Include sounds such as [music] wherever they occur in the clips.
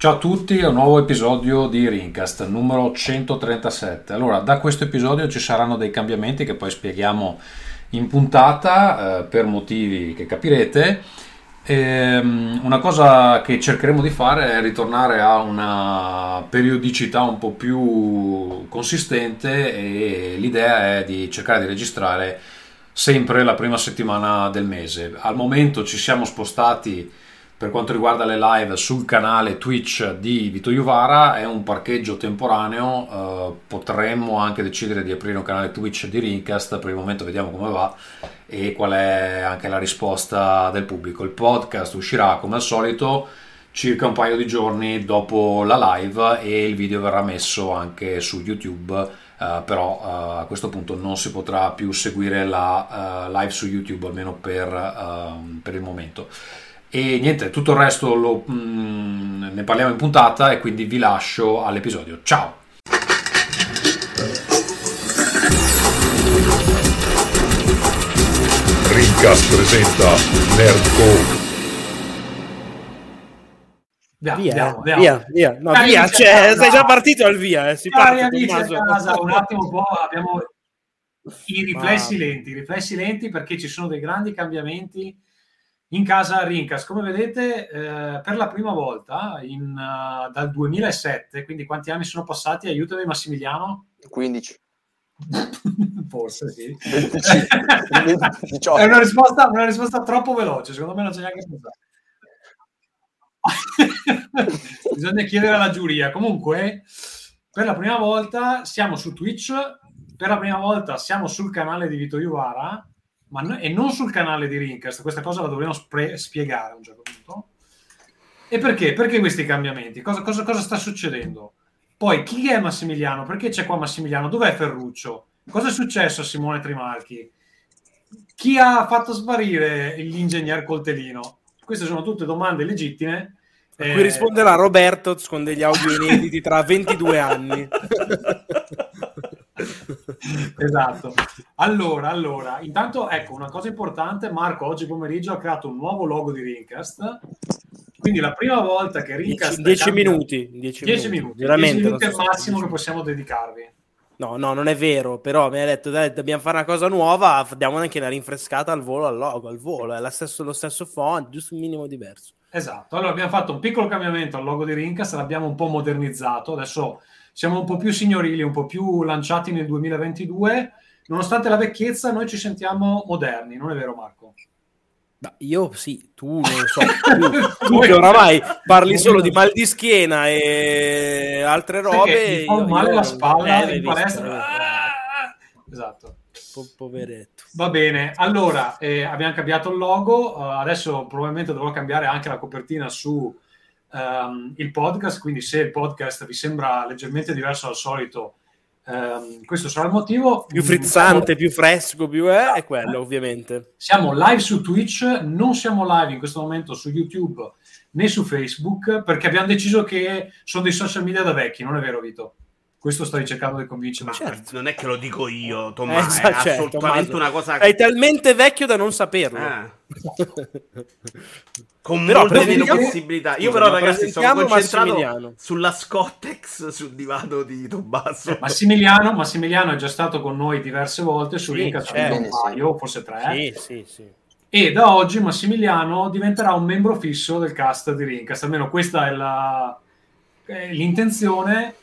Ciao a tutti, un nuovo episodio di Rincast numero 137. Allora, da questo episodio ci saranno dei cambiamenti che poi spieghiamo in puntata eh, per motivi che capirete. E, ehm, una cosa che cercheremo di fare è ritornare a una periodicità un po' più consistente e l'idea è di cercare di registrare sempre la prima settimana del mese. Al momento ci siamo spostati per quanto riguarda le live sul canale Twitch di Vito Iuvara è un parcheggio temporaneo eh, potremmo anche decidere di aprire un canale Twitch di Rincast per il momento vediamo come va e qual è anche la risposta del pubblico. Il podcast uscirà come al solito circa un paio di giorni dopo la live e il video verrà messo anche su YouTube uh, però uh, a questo punto non si potrà più seguire la uh, live su YouTube almeno per, ehm, per il momento e niente, tutto il resto lo, mm, ne parliamo in puntata e quindi vi lascio all'episodio. Ciao! Rincast presenta Nerdcore. Via, via, via, via, via. No, via. Cioè, sei già partito al via. Eh. Si parte amici a casa, un attimo un po' abbiamo i riflessi ah. lenti, i riflessi lenti perché ci sono dei grandi cambiamenti in casa Rincas. Come vedete, eh, per la prima volta in, uh, dal 2007, quindi quanti anni sono passati? Aiutami Massimiliano. 15. [laughs] Forse sì. 18. È una risposta, una risposta, troppo veloce, secondo me non c'è neanche pensare. [laughs] Bisogna chiedere alla giuria. Comunque, per la prima volta siamo su Twitch, per la prima volta siamo sul canale di Vito Iuvara no, e non sul canale di Rincast, questa cosa la dovremo spre- spiegare a un certo punto. E perché? Perché questi cambiamenti? Cosa, cosa, cosa, sta succedendo? Poi, chi è Massimiliano? Perché c'è qua Massimiliano? Dov'è Ferruccio? Cosa è successo a Simone Trimarchi? Chi ha fatto sparire l'ingegner Coltellino? Queste sono tutte domande legittime. A cui risponderà Roberto con degli audio [laughs] inediti tra 22 anni. [laughs] [laughs] esatto. Allora, allora, intanto ecco una cosa importante, Marco oggi pomeriggio ha creato un nuovo logo di Rincast. Quindi la prima volta che Rincast 10 minuti, 10 minuti, minuti, veramente 10 minuti è il massimo che possiamo dedicarvi. No, no, non è vero, però mi ha detto dai, dobbiamo fare una cosa nuova, diamo anche una rinfrescata al volo al logo, al volo, è stesso, lo stesso font, giusto un minimo diverso. Esatto, allora abbiamo fatto un piccolo cambiamento al logo di Rincast, l'abbiamo un po' modernizzato, adesso siamo un po' più signorili, un po' più lanciati nel 2022. Nonostante la vecchiezza, noi ci sentiamo moderni, non è vero, Marco? Ma io sì, tu non so, [laughs] tu, tu che oramai parli solo di mal di schiena e altre robe. Mi fa male la spalla in palestra. Ah! Esatto. Po- poveretto. Va bene, allora eh, abbiamo cambiato il logo, uh, adesso probabilmente dovrò cambiare anche la copertina su um, il podcast, quindi se il podcast vi sembra leggermente diverso dal solito, um, questo sarà il motivo. Più frizzante, più fresco, più è, è quello ovviamente. Siamo live su Twitch, non siamo live in questo momento su YouTube né su Facebook perché abbiamo deciso che sono dei social media da vecchi, non è vero Vito? Questo stai cercando di convincermi. Certo. Non è che lo dico io, Tommaso, eh, è certo, assolutamente una cosa... Sei talmente vecchio da non saperlo. Ah. [laughs] Con però molte meno possibilità. Io però ragazzi sono concentrato sulla Scottex sul divano di Tommaso. Massimiliano, Massimiliano è già stato con noi diverse volte su sì, Rincast, certo. un paio, forse tre. Sì, sì, sì. E da oggi Massimiliano diventerà un membro fisso del cast di Rincast, almeno questa è la, è l'intenzione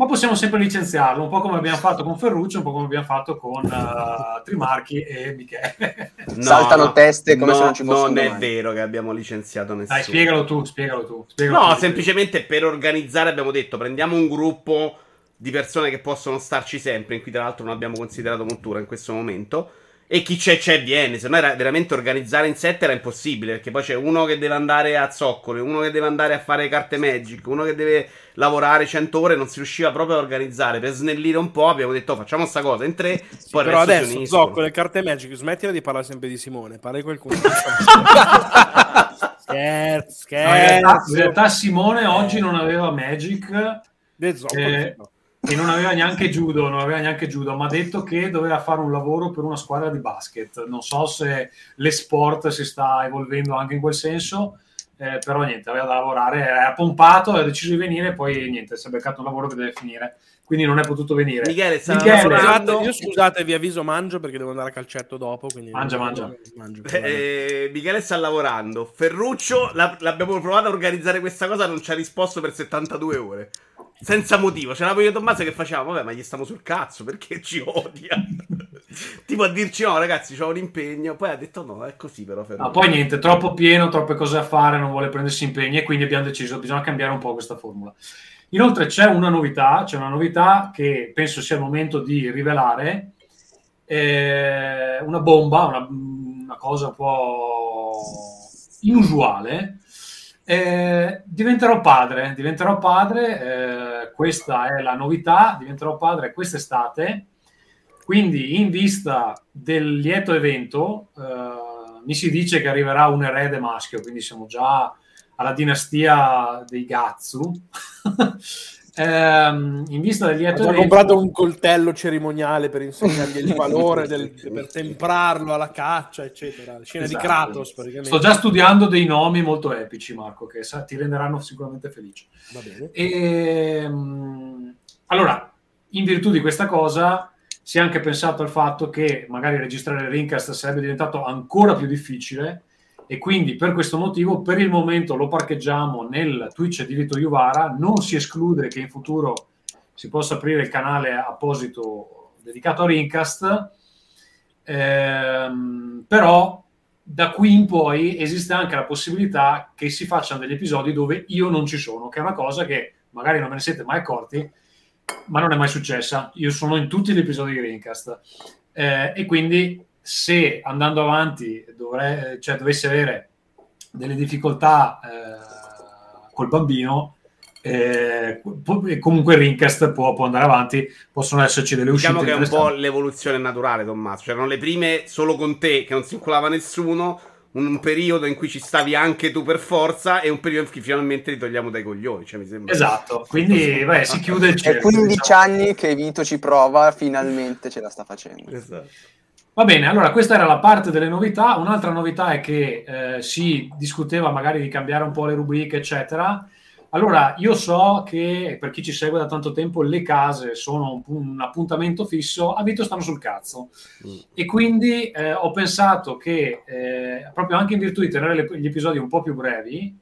ma possiamo sempre licenziarlo, un po' come abbiamo fatto con Ferruccio, un po' come abbiamo fatto con uh, Trimarchi e Michele. [laughs] No, Saltano teste come no, se non ci fosse Non domani. è vero che abbiamo licenziato nessuno. Dai, spiegalo tu, spiegalo tu. Spiegalo no, tu. semplicemente per organizzare abbiamo detto prendiamo un gruppo di persone che possono starci sempre, in cui tra l'altro non abbiamo considerato Montura in questo momento e chi c'è c'è viene, se no era veramente organizzare in set era impossibile, perché poi c'è uno che deve andare a zoccole, uno che deve andare a fare carte Magic, uno che deve lavorare 100 ore, non si riusciva proprio a organizzare, per snellire un po' abbiamo detto oh, facciamo sta cosa in tre, sì, poi però adesso zoccole, carte Magic, smettila di parlare sempre di Simone, parli qualcuno. scherzo, [laughs] scherzo. No, in, realtà, in, realtà, Simone oggi non aveva Magic. De zoccole, eh, no e non aveva neanche judo, non aveva neanche judo, ma ha detto che doveva fare un lavoro per una squadra di basket. Non so se l'esport si sta evolvendo anche in quel senso. eh, però niente, aveva da lavorare, era pompato, ha deciso di venire, poi niente, si è beccato un lavoro che deve finire, quindi non è potuto venire. Michele, sta Michele, Scusate, io scusate, vi avviso, mangio perché devo andare a calcetto dopo. Quindi Mangia, mangia. mangio. Eh, Michele sta lavorando. Ferruccio, la- l'abbiamo provato a organizzare questa cosa, non ci ha risposto per 72 ore. Senza motivo. C'era io e Tommaso che facevamo, vabbè, ma gli stiamo sul cazzo perché ci odia. [laughs] tipo a dirci no, ragazzi, c'ho un impegno. Poi ha detto no, è così però Ferruccio. No, poi niente, troppo pieno, troppe cose da fare, non vuole prendersi impegni e quindi abbiamo deciso bisogna cambiare un po' questa formula. Inoltre c'è una novità, c'è una novità che penso sia il momento di rivelare, eh, una bomba, una, una cosa un po' inusuale. Eh, diventerò padre, diventerò padre, eh, questa è la novità, diventerò padre quest'estate, quindi in vista del lieto evento eh, mi si dice che arriverà un erede maschio, quindi siamo già alla dinastia dei Gatsu. [laughs] Ehm, in vista del Ho lieto già evento... comprato un coltello cerimoniale per insegnargli il [laughs] valore del- per temprarlo alla caccia, eccetera. Scena Esatto. di Kratos, praticamente. Sto già studiando dei nomi molto epici, Marco, che sa- ti renderanno sicuramente felice. Va bene. E, mm, allora, in virtù di questa cosa, si è anche pensato al fatto che magari registrare il Rincast sarebbe diventato ancora più difficile e quindi per questo motivo per il momento lo parcheggiamo nel Twitch di Vito Juvara, non si esclude che in futuro si possa aprire il canale apposito dedicato a Rincast, Ehm, però da qui in poi esiste anche la possibilità che si facciano degli episodi dove io non ci sono, che è una cosa che magari non ve ne siete mai accorti, ma non è mai successa. Io sono in tutti gli episodi di Greencast Eh, e quindi se andando avanti dovrei, cioè, dovessi avere delle difficoltà eh, col bambino, eh, e comunque il Rincast può, può andare avanti, possono esserci delle uscite. Diciamo che è un po' l'evoluzione naturale, Tommaso. C'erano le prime solo con te, che non si inculava nessuno. Un, un periodo in cui ci stavi anche tu per forza, e un periodo in cui finalmente li togliamo dai coglioni. Cioè, mi sembra. Esatto, quindi beh, si chiude il È cerchio. 15 diciamo. anni che Vito ci prova, finalmente ce la sta facendo. Esatto. Va bene, allora questa era la parte delle novità. Un'altra novità è che eh, si discuteva magari di cambiare un po' le rubriche, eccetera. Allora, io so che per chi ci segue da tanto tempo le case sono un, un appuntamento fisso, a Vito stanno sul cazzo. Mm. E quindi eh, ho pensato che, eh, proprio anche in virtù di tenere le- gli episodi un po' più brevi,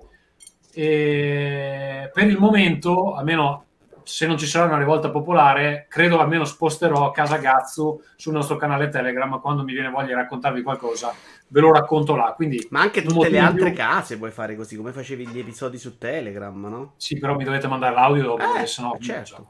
eh, per il momento, almeno se non ci sarà una rivolta popolare, credo almeno sposterò Casa Gazzu sul nostro canale Telegram quando mi viene voglia di raccontarvi qualcosa, ve lo racconto là. Quindi, Ma anche tutte le altre più- case puoi fare così, come facevi gli episodi su Telegram, no? Sì, però mi dovete mandare l'audio dopo, Eh, perché sennò certo.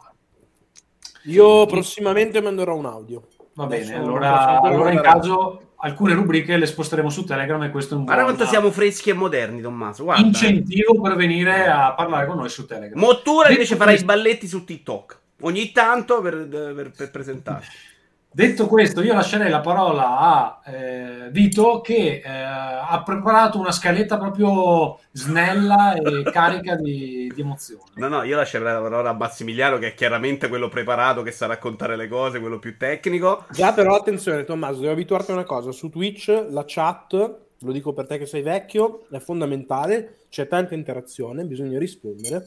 Io prossimamente manderò un audio. Va bene, allora, allora in caso alcune rubriche le sposteremo su Telegram e questo è un Guarda buon quanto siamo freschi e moderni, Tommaso. Guarda. incentivo per venire a parlare con noi su Telegram. Mottura invece farà i balletti su TikTok. Ogni tanto per, per, per presentarsi. Detto questo, io lascerei la parola a eh, Vito che eh, ha preparato una scaletta proprio snella e [laughs] carica di, di emozioni. No, no, io lascerei la parola a Massimiliano, che è chiaramente quello preparato che sa raccontare le cose, quello più tecnico. Già, però, attenzione, Tommaso, devo abituarti a una cosa. Su Twitch la chat, lo dico per te che sei vecchio, è fondamentale. C'è tanta interazione, bisogna rispondere.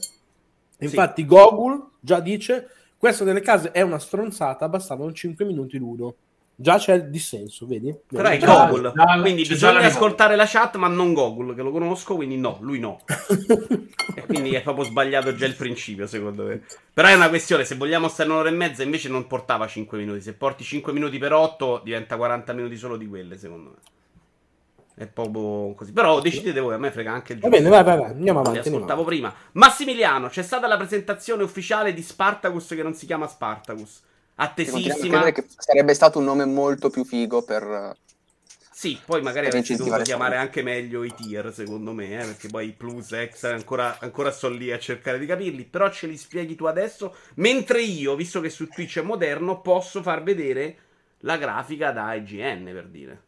Infatti, Gogol già dice: Questa delle case è una stronzata, bastavano 5 minuti l'uno. Già c'è il dissenso, vedi? Però è Gogol. quindi bisogna la ascoltare la chat, ma non Gogol, che lo conosco, quindi no, lui no. [laughs] E quindi è proprio sbagliato già il principio, secondo me. Però è una questione, se vogliamo stare un'ora e mezza, invece non portava 5 minuti. Se porti 5 minuti per 8, diventa 40 minuti solo di quelle, secondo me. È proprio così. Però decidete voi, a me frega anche il Va gioco. bene, vai, vai, vai. Andiamo Li avanti. andiamo ascoltavo avanti. prima. Massimiliano, c'è stata la presentazione ufficiale di Spartacus che non si chiama Spartacus. Attesissima. che sarebbe stato un nome molto più figo per... eh, Sì, poi magari avresti dovuto incentivare chiamare anche meglio i tier, secondo me, eh, perché poi i plus, extra, ancora, ancora sto lì a cercare di capirli, però ce li spieghi tu adesso, mentre io, visto che su Twitch è moderno, posso far vedere la grafica da IGN, per dire.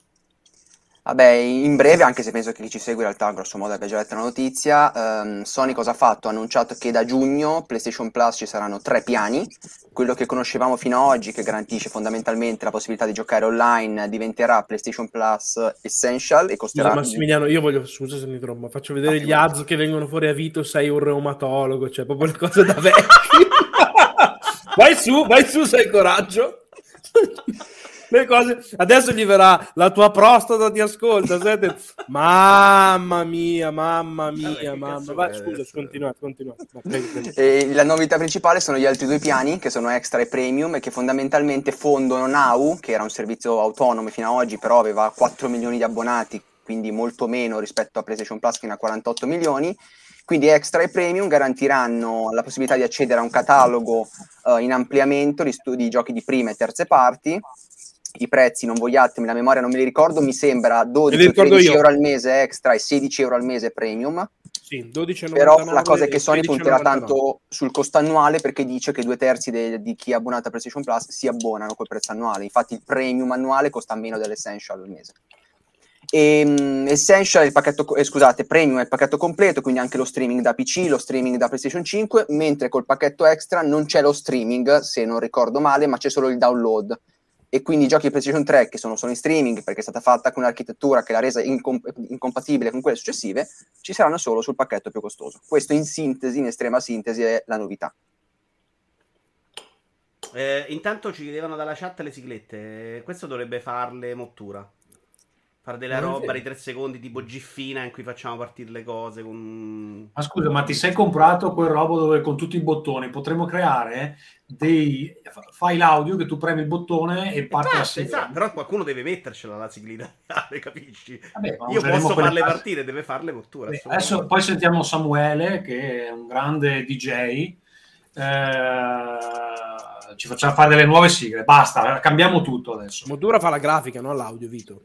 Vabbè, in breve, anche se penso che chi ci segue in realtà grosso modo abbia già letto la notizia, ehm, Sony cosa ha fatto? Ha annunciato che da giugno PlayStation Plus ci saranno tre piani, quello che conoscevamo fino ad oggi, che garantisce fondamentalmente la possibilità di giocare online, diventerà PlayStation Plus Essential e Scusa, costerà... Massimiliano, io voglio, scusa se mi trombo, ma faccio vedere Ah, gli ads che vengono fuori a Vito, sei un reumatologo, cioè proprio le cose da vecchi. [laughs] vai su, vai su, sei coraggio. [laughs] Le cose... Adesso gli verrà la tua prostata ti ascolta, sente? Mamma mia, mamma Vabbè, mia, che mamma. è scusa, continuate, continuate. Vai, prego, prego. E la novità principale sono gli altri due piani, che sono Extra e Premium, e che fondamentalmente fondono Now, che era un servizio autonomo fino ad oggi, però aveva 4 milioni di abbonati, quindi molto meno rispetto a PlayStation Plus che ne ha 48 milioni. Quindi Extra e Premium garantiranno la possibilità di accedere a un catalogo eh, in ampliamento di, stu- di giochi di prime e terze parti. I prezzi, non vogliatemi, la memoria non me li ricordo, mi sembra Me 12 li o ricordo 13 io. euro al mese extra e 16 euro al mese premium. Sì, 12,99 Però la cosa è che Sony 16,99. punterà tanto sul costo annuale perché dice che due terzi de- di chi è abbonato a PlayStation Plus si abbonano col prezzo annuale. Infatti il premium annuale costa meno dell'essential al mese. E, mm, Essential è il pacchetto, eh, scusate, Premium è il pacchetto completo, quindi anche lo streaming da PC, lo streaming da PlayStation 5, mentre col pacchetto extra non c'è lo streaming, se non ricordo male, ma c'è solo il download. E quindi i giochi PlayStation 3 che sono solo in streaming perché è stata fatta con un'architettura che l'ha resa incom- incompatibile con quelle successive, ci saranno solo sul pacchetto più costoso. Questo in sintesi, in estrema sintesi, è la novità. Eh, intanto ci chiedevano dalla chat le siglette. Questo dovrebbe farle Mottura. Fare della Non roba di tre secondi tipo giffina in cui facciamo partire le cose con... Ma scusa, ma ti sei comprato quel robo dove con tutti i bottoni potremmo creare dei file audio che tu premi il bottone e E parte la sigla. esatto, però qualcuno deve mettercela la siglina, [laughs] capisci? Vabbè, Io posso farle parti- partire, deve farle Mottura. Beh. Adesso poi sentiamo Samuele, che è un grande DJ. eh, ci facciamo fare delle nuove sigle. Basta, cambiamo tutto adesso. Motura fa la grafica, no? L'audio, Vito.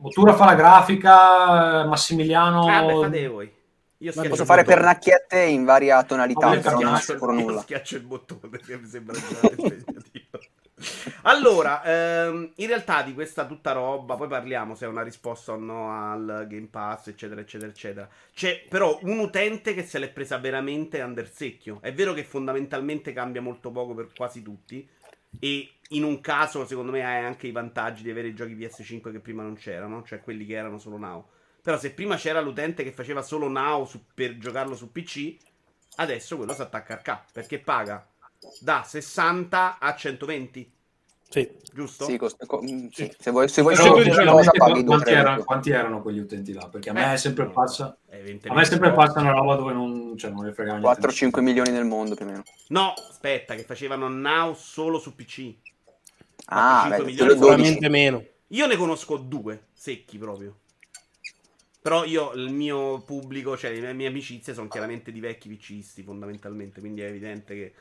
Mottura fa la grafica, eh, Massimiliano. Ah, beh, fate voi. Io Posso il fare bottone. pernacchiette in varia tonalità, non io nulla. schiaccio il bottone perché [laughs] mi sembra. [laughs] Allora, ehm, in realtà di questa tutta roba, poi parliamo se è una risposta o no al Game Pass, eccetera, eccetera, eccetera. C'è però un utente che se l'è presa veramente under secchio. È vero che fondamentalmente cambia molto poco per quasi tutti. E in un caso, secondo me, hai anche i vantaggi di avere i giochi PS5 che prima non c'erano, cioè quelli che erano solo Now. Però se prima c'era l'utente che faceva solo Now su- per giocarlo su PC, adesso quello si attacca al K perché paga da 60 a 120, Sì. giusto? Sì, costa- co- mm, sì. Se vuoi, se vuoi solo una cosa paghi quanti, euro. quanti erano quegli utenti là? Perché a me Eh, è sempre passa. evidentemente A me è sempre passa una roba dove non, cioè, non ne frega niente. 4-5 milioni nel mondo più o meno. No, aspetta, che facevano Now solo su PC. Ah, 4-5 beh, milioni quello 12. Sicuramente meno. Io ne conosco due, secchi proprio. Però io, il mio pubblico, cioè le mie amicizie sono chiaramente di vecchi PCisti fondamentalmente, quindi è evidente che,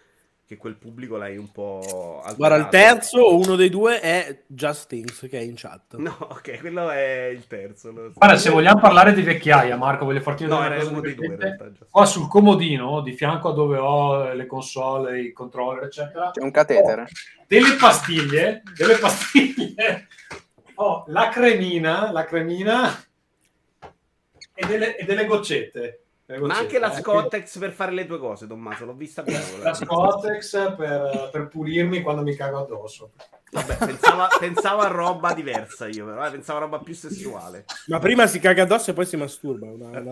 che quel pubblico l'hai un po' alterato. Guarda, il terzo o uno dei due è Just Things che è in chat. No, ok, quello è il terzo. lo so. Guarda, se vogliamo parlare di vecchiaia, Marco, voglio farti No, vedere era una cosa uno dei due in realtà. Qua sul comodino, di fianco a dove ho le console, i controller, eccetera, C'è un catetere. delle pastiglie, delle pastiglie, [laughs] ho la cremina, la cremina e delle, e delle goccette. Delle Ma anche la eh. Scotex per fare le tue cose, Tommaso, l'ho vista bene. La Scotex per, per pulirmi quando mi cago addosso. Vabbè, pensavo, pensavo a roba diversa io, però, eh, pensavo a roba più sessuale. Ma prima si caga addosso e poi si masturba. Una, una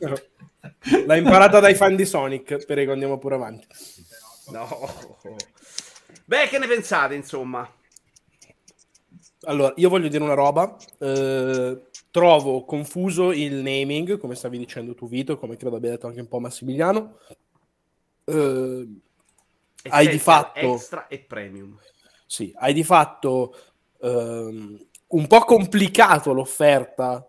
roba. L'ha imparata dai fan di Sonic. Prego, andiamo pure avanti. No. Beh, che ne pensate, insomma? Allora, io voglio dire una roba. eh, trovo confuso il naming, come stavi dicendo tu, Vito, come credo abbia detto anche un po' Massimiliano. Eh, Hai di fatto- Extra e premium. sì, hai di fatto ehm, un po' complicato l'offerta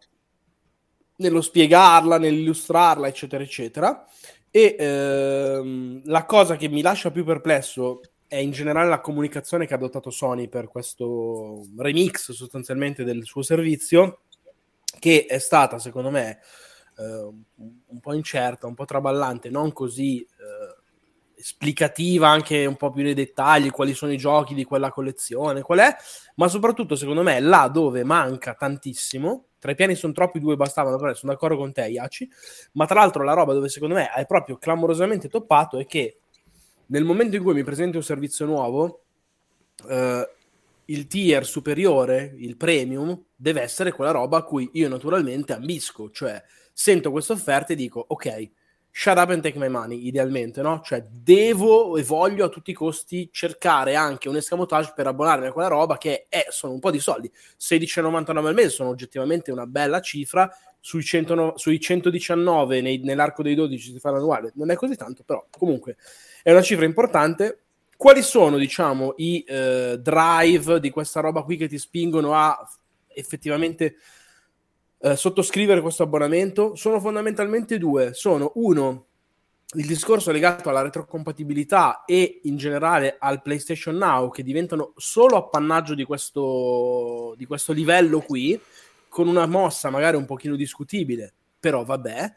nello spiegarla, nell'illustrarla, eccetera, eccetera. E ehm, la cosa che mi lascia più perplesso è in generale la comunicazione che ha adottato Sony per questo remix sostanzialmente del suo servizio, che è stata, secondo me, eh, un po' incerta, un po' traballante, non così eh, esplicativa anche un po' più nei dettagli, quali sono i giochi di quella collezione, qual è, ma soprattutto secondo me là dove manca tantissimo, tre piani sono troppi, due bastavano, però sono d'accordo con te Iaci, ma tra l'altro la roba dove secondo me è proprio clamorosamente toppato è che nel momento in cui mi presenti un servizio nuovo, eh, il tier superiore, il premium, deve essere quella roba a cui io naturalmente ambisco, cioè sento questa offerta e dico ok, shut up and take my money, idealmente, no? Cioè devo e voglio a tutti i costi cercare anche un escamotage per abbonarmi a quella roba che è, sono un po' di soldi. 16,99 al mese sono oggettivamente una bella cifra, sui, 100, sui 119 nei, nell'arco dei 12 si fa l'annuale, non è così tanto, però comunque è una cifra importante. Quali sono, diciamo, i eh, drive di questa roba qui che ti spingono a effettivamente eh, sottoscrivere questo abbonamento? Sono fondamentalmente due. Sono uno, il discorso legato alla retrocompatibilità e in generale al PlayStation Now, che diventano solo appannaggio di questo, di questo livello qui, con una mossa magari un pochino discutibile, però vabbè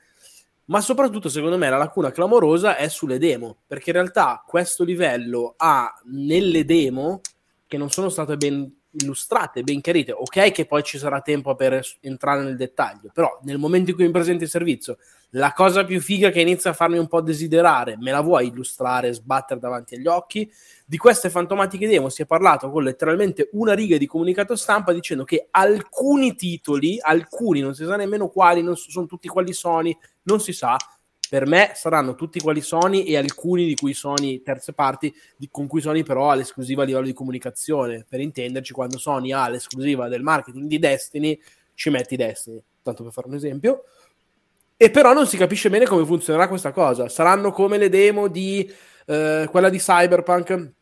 ma soprattutto secondo me la lacuna clamorosa è sulle demo, perché in realtà questo livello ha nelle demo, che non sono state ben illustrate, ben chiarite, ok che poi ci sarà tempo per entrare nel dettaglio, però nel momento in cui mi presenti il servizio, la cosa più figa che inizia a farmi un po' desiderare, me la vuoi illustrare, sbattere davanti agli occhi? Di queste fantomatiche demo si è parlato con letteralmente una riga di comunicato stampa dicendo che alcuni titoli, alcuni, non si sa nemmeno quali, non sono tutti quali Sony, non si sa, per me saranno tutti quali Sony e alcuni di cui Sony terze parti di, con cui Sony però ha l'esclusiva a livello di comunicazione. Per intenderci quando Sony ha l'esclusiva del marketing di Destiny ci metti Destiny tanto per fare un esempio. E però non si capisce bene come funzionerà questa cosa. Saranno come le demo di eh, quella di Cyberpunk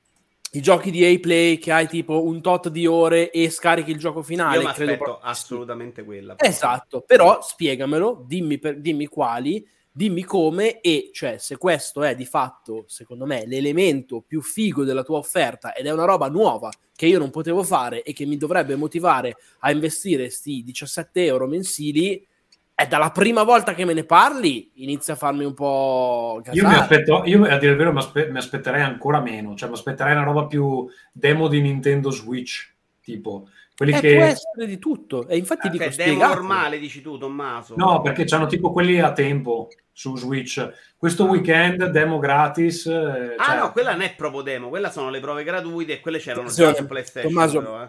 i giochi di A-Play che hai tipo un tot di ore e scarichi il gioco finale. Io mi aspetto assolutamente quella. Esatto, però spiegamelo, dimmi, per, dimmi quali, dimmi come e cioè se questo è di fatto, secondo me, l'elemento più figo della tua offerta ed è una roba nuova che io non potevo fare e che mi dovrebbe motivare a investire sti 17 euro mensili, è dalla prima volta che me ne parli inizia a farmi un po' casare. io mi aspetto io a dire il vero mi, aspe- mi, aspetterei ancora meno cioè mi aspetterei una roba più demo di Nintendo Switch tipo quelli eh, che può essere di tutto e infatti ah, dico cioè, demo normale dici tu Tommaso no perché hanno tipo quelli a tempo su Switch questo ah. weekend demo gratis eh, ah cioè... no quella non è proprio demo quella sono le prove gratuite e quelle c'erano già su PlayStation Tommaso, però, eh.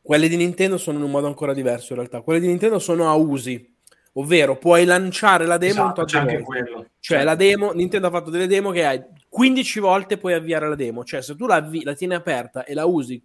quelle di Nintendo sono in un modo ancora diverso in realtà quelle di Nintendo sono a usi ovvero puoi lanciare la demo esatto, c'è anche quello. cioè certo. la demo Nintendo ha fatto delle demo che hai 15 volte puoi avviare la demo cioè se tu la, avvi, la tieni aperta e la usi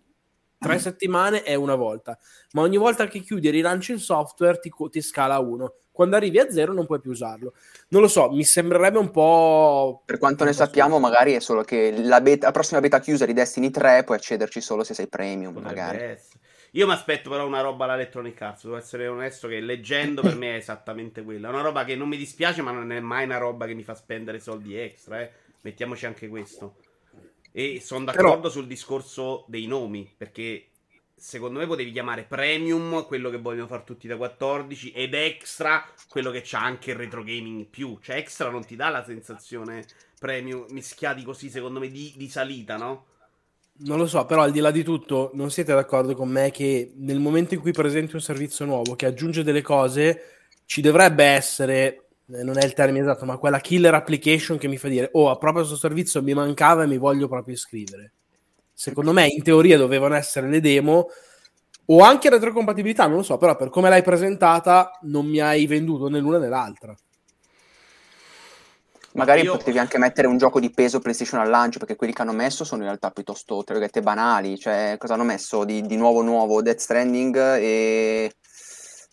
tre mm. settimane è una volta ma ogni volta che chiudi e rilanci il software ti, ti scala uno quando arrivi a zero non puoi più usarlo. Non lo so, mi sembrerebbe un po'. Per quanto ne sappiamo, magari è solo che la, beta, la, prossima beta chiusa di Destiny 3 puoi accederci solo se sei premium. Potrebbe magari. Essere. Io mi aspetto però una roba alla Electronic Arts, devo essere onesto che leggendo per me è esattamente quella. Una roba che non mi dispiace, ma non è mai una roba che mi fa spendere soldi extra, eh. Mettiamoci anche questo. E sono d'accordo però... sul discorso dei nomi, perché secondo me potevi chiamare premium quello che vogliono fare tutti da 14 ed extra quello che c'ha anche il retro gaming più. Cioè extra non ti dà la sensazione premium mischiati così secondo me di, di salita, no? Non lo so, però al di là di tutto, non siete d'accordo con me che nel momento in cui presenti un servizio nuovo che aggiunge delle cose, ci dovrebbe essere, eh, non è il termine esatto, ma quella killer application che mi fa dire, oh, proprio questo servizio mi mancava e mi voglio proprio iscrivere. Secondo me, in teoria, dovevano essere le demo o anche retrocompatibilità, non lo so, però per come l'hai presentata non mi hai venduto né l'una né l'altra. Magari io... potevi anche mettere un gioco di peso PlayStation al lancio, perché quelli che hanno messo sono in realtà piuttosto, tra virgolette, banali. Cioè, cosa hanno messo di, di nuovo nuovo? Death Stranding e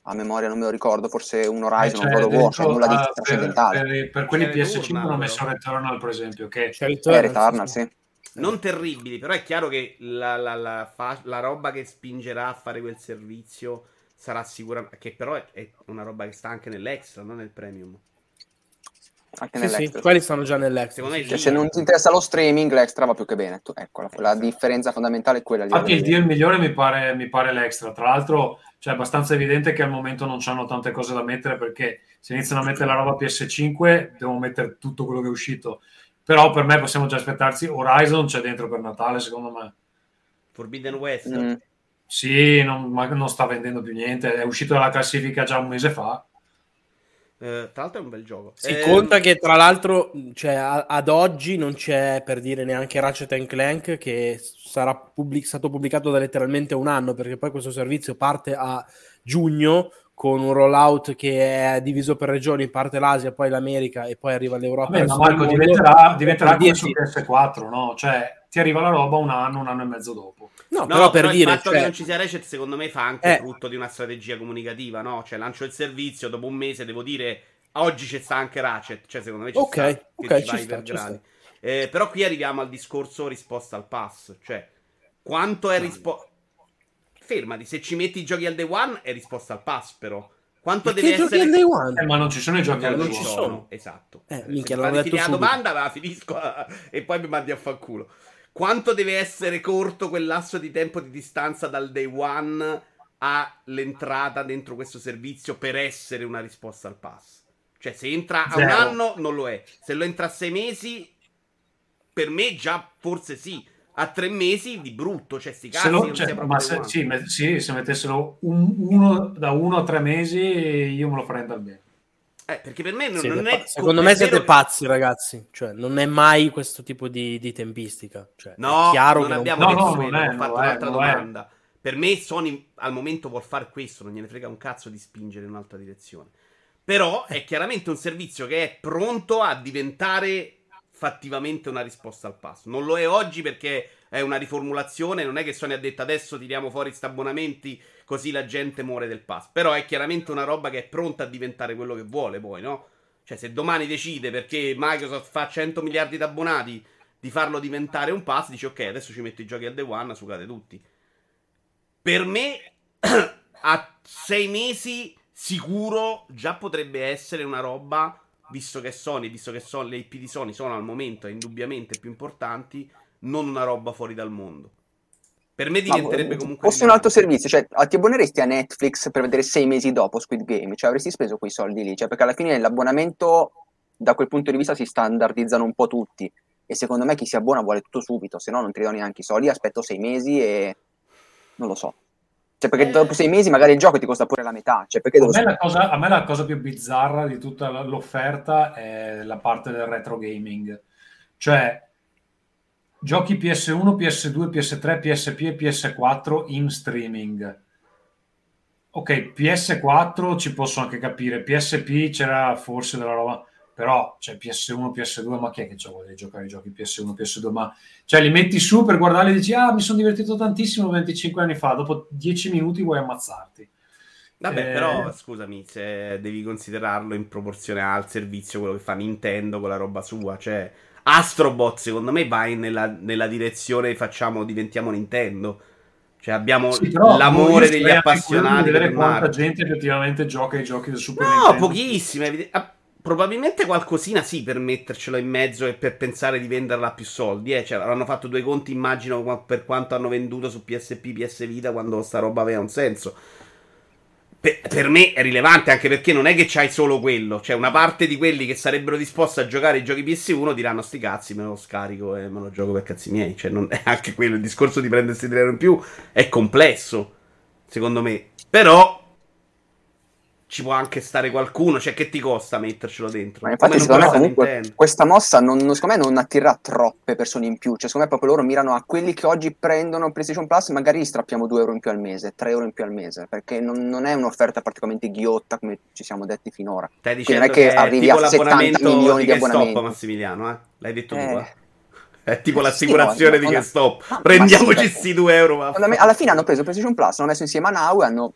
a memoria non me lo ricordo, forse un Horizon, eh, cioè, un God of War, cioè nulla di trascendentale. Per, per, per, quelli PS5 hanno messo Returnal, per esempio, che... C'è Returnal, eh, Returnal sì. Non terribili, però è chiaro che la, la, la, fa, la, roba che spingerà a fare quel servizio sarà sicuramente... Che però è, è una roba che sta anche nell'extra, non nel premium. Anche sì, sì, quelli stanno già nell'extra. Cioè, se non ti interessa lo streaming, l'extra va più che bene. Ecco, la, la differenza fondamentale è quella. Infatti, il deal migliore mi pare, mi pare l'extra. Tra l'altro, cioè, è abbastanza evidente che al momento non hanno tante cose da mettere perché se iniziano a mettere la roba PS5, devono mettere tutto quello che è uscito. Però per me possiamo già aspettarci Horizon c'è dentro per Natale, secondo me. Forbidden West. Mm. Sì, non, ma non sta vendendo più niente, è uscito dalla classifica già un mese fa. Eh, tra l'altro è un bel gioco. Si Eh, conta che tra l'altro cioè, a- ad oggi non c'è per dire neanche Ratchet Clank che sarà pubblic- stato pubblicato da letteralmente un anno perché poi questo servizio parte a giugno con un rollout che è diviso per regioni, parte l'Asia, poi l'America e poi arriva all'Europa. Vabbè, ma Marco diventerà, diventerà come su dirti- PS4, no? Cioè, ti arriva la roba un anno, un anno e mezzo dopo. No, No, però per però il dire, fatto cioè, che non ci sia Ratchet, secondo me, fa anche Eh. frutto di una strategia comunicativa, no? Cioè, lancio il servizio, dopo un mese devo dire oggi c'è sta anche Ratchet. Cioè, secondo me ci Ok, sta che ok, ci ci vai sta, per ci gradi. Eh, però qui arriviamo al discorso risposta al pass. Cioè, quanto è risposta... Fermati, se ci metti i giochi al day one è risposta al pass, però. Quanto ma deve essere... al day one? Eh, ma non ci sono i giochi Eh, al non day ci one. sono, esatto. Eh, Se minchia, fai detto subito. domanda, la [laughs] finisco e poi mi mandi a fanculo. Quanto deve essere corto quel lasso di tempo di distanza dal day one all'entrata dentro questo servizio per essere una risposta al pass? Cioè, se entra a un anno, non lo è. Se lo entra a sei mesi, per me già forse sì. A tre mesi di brutto, cioè sti cazzi Se lo- cioè, ma se, sì, me- sì, se mettessero un- uno da uno a tre mesi, io me lo farei andare bene. Eh, perché per me non, Siete non pa- è... secondo è me siete vero- pazzi, ragazzi. Cioè, non è mai questo tipo di, di tempistica. Cioè, No, è chiaro non che abbiamo No, detto no, non è, ho fatto non un'altra non è. domanda. Per me Sony al momento vuol fare questo, non gliene frega un cazzo di spingere in un'altra direzione. Però è chiaramente un servizio che è pronto a diventare fattivamente una risposta al pass. Non lo è oggi perché è una riformulazione, non è che Sony ha detto adesso tiriamo fuori sti abbonamenti così la gente muore del pass. Però è chiaramente una roba che è pronta a diventare quello che vuole poi, no? Cioè se domani decide perché Microsoft fa 100 miliardi di abbonati di farlo diventare un pass, dici ok, adesso ci metto i giochi al day one, sugate tutti. Per me, [clears throat] a sei mesi sicuro già potrebbe essere una roba, visto che Sony, visto che Sony, le IP di Sony sono al momento indubbiamente più importanti, non una roba fuori dal mondo. Per me diventerebbe Ma, comunque... Fosse un altro servizio, cioè ti abboneresti a Netflix per vedere sei mesi dopo Squid Game, cioè avresti speso quei soldi lì, cioè perché alla fine l'abbonamento da quel punto di vista si standardizzano un po' tutti e secondo me chi si abbona vuole tutto subito, se no non ti do neanche i soldi, aspetto sei mesi e non lo so. Cioè perché Eh. dopo sei mesi magari il gioco ti costa pure la metà, cioè perché A me, la cosa, a me la cosa più bizzarra di tutta l'offerta è la parte del retro gaming. Cioè, giochi PS1, PS2, PS3, PSP e PS4 in streaming. Ok, PS4 ci posso anche capire, PSP c'era forse della roba, però cioè, PS1, PS2, ma chi è che c'ha voglia di giocare ai giochi PS1, PS2? Ma cioè, li metti su per guardarli e dici, ah, mi sono divertito tantissimo 25 anni fa, dopo 10 minuti vuoi ammazzarti. Vabbè, Eh, però scusami, se devi considerarlo in proporzione al servizio, quello che fa Nintendo con la roba sua, cioè Astrobot secondo me va nella, nella direzione facciamo, diventiamo Nintendo. Cioè abbiamo Sì, però l'amore degli appassionati vedere del quanta marchio. gente effettivamente gioca ai giochi del Super No, Nintendo. pochissime. ah, Probabilmente qualcosina sì per mettercelo in mezzo e per pensare di venderla a più soldi. Eh. Cioè, avranno fatto due conti, immagino, per quanto hanno venduto su PSP, PS Vita quando sta roba aveva un senso. Per, per me è rilevante anche perché non è che c'hai solo quello. Cioè, una parte di quelli che sarebbero disposti a giocare i giochi PS1 diranno: Sti cazzi, me lo scarico e me lo gioco per cazzi miei. Cioè, non è anche quello. Il discorso di prendersi di euro in più è complesso, secondo me. Però ci può anche stare qualcuno. Cioè, che ti costa mettercelo dentro? Ma infatti, secondo me, comunque, Nintendo. questa mossa non, non- secondo me non attirerà troppe persone in più. Cioè, secondo me, proprio loro mirano a quelli che oggi prendono PlayStation Plus, magari gli strappiamo 2 euro in più al mese, 3 euro in più al mese, perché non, non è un'offerta particolarmente ghiotta come ci siamo detti finora. Stai Quindi dicendo non è che che, arrivi a 70 l'abbonamento milioni di di abbonamenti. Massimiliano, eh? L'hai detto Eh. tu, eh? [laughs] È tipo Sì, l'assicurazione no, di no, no. GameStop. Ma- ma Prendiamoci sì, sti 2 euro. ma- Alla, alla fine hanno preso PlayStation Plus, hanno messo insieme a Now e hanno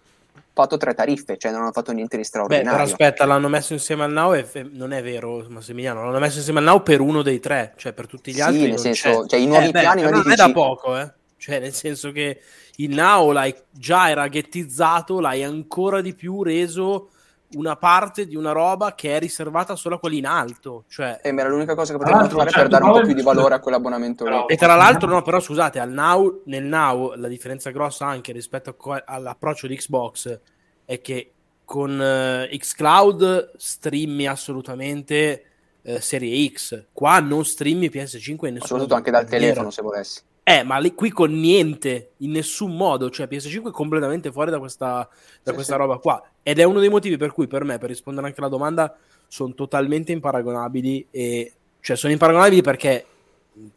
fatto tre tariffe, cioè non hanno fatto niente di Beh, straordinario. però aspetta, l'hanno messo insieme al Now e fe- non è vero, Massimiliano. L'hanno messo insieme al Now per uno dei tre, cioè per tutti gli Sì, altri. nel non senso, c'è. cioè, i nuovi Eh, beh, piani però non non è dici- da poco, eh. Cioè, nel senso che il Now l'hai già era ghettizzato, l'hai ancora di più reso una parte di una roba che è riservata solo a quelli in alto. Cioè, E era l'unica cosa che potevano fare cioè, per dare un po' più di valore a quell'abbonamento lì. Però- E tra l'altro, no, però scusate, al now, nel Now la differenza grossa anche rispetto a co- all'approccio di Xbox è che con eh, Xcloud streami assolutamente eh, Serie X. Qua non streami PS5 in nessun Soprattutto anche dal telefono se volessi. Eh, ma lì, qui con niente, in nessun modo, cioè PS5 è completamente fuori da questa, da Sì, questa sì. roba qua. Ed è uno dei motivi per cui per me, per rispondere anche alla domanda, sono totalmente imparagonabili. E, cioè, sono imparagonabili perché,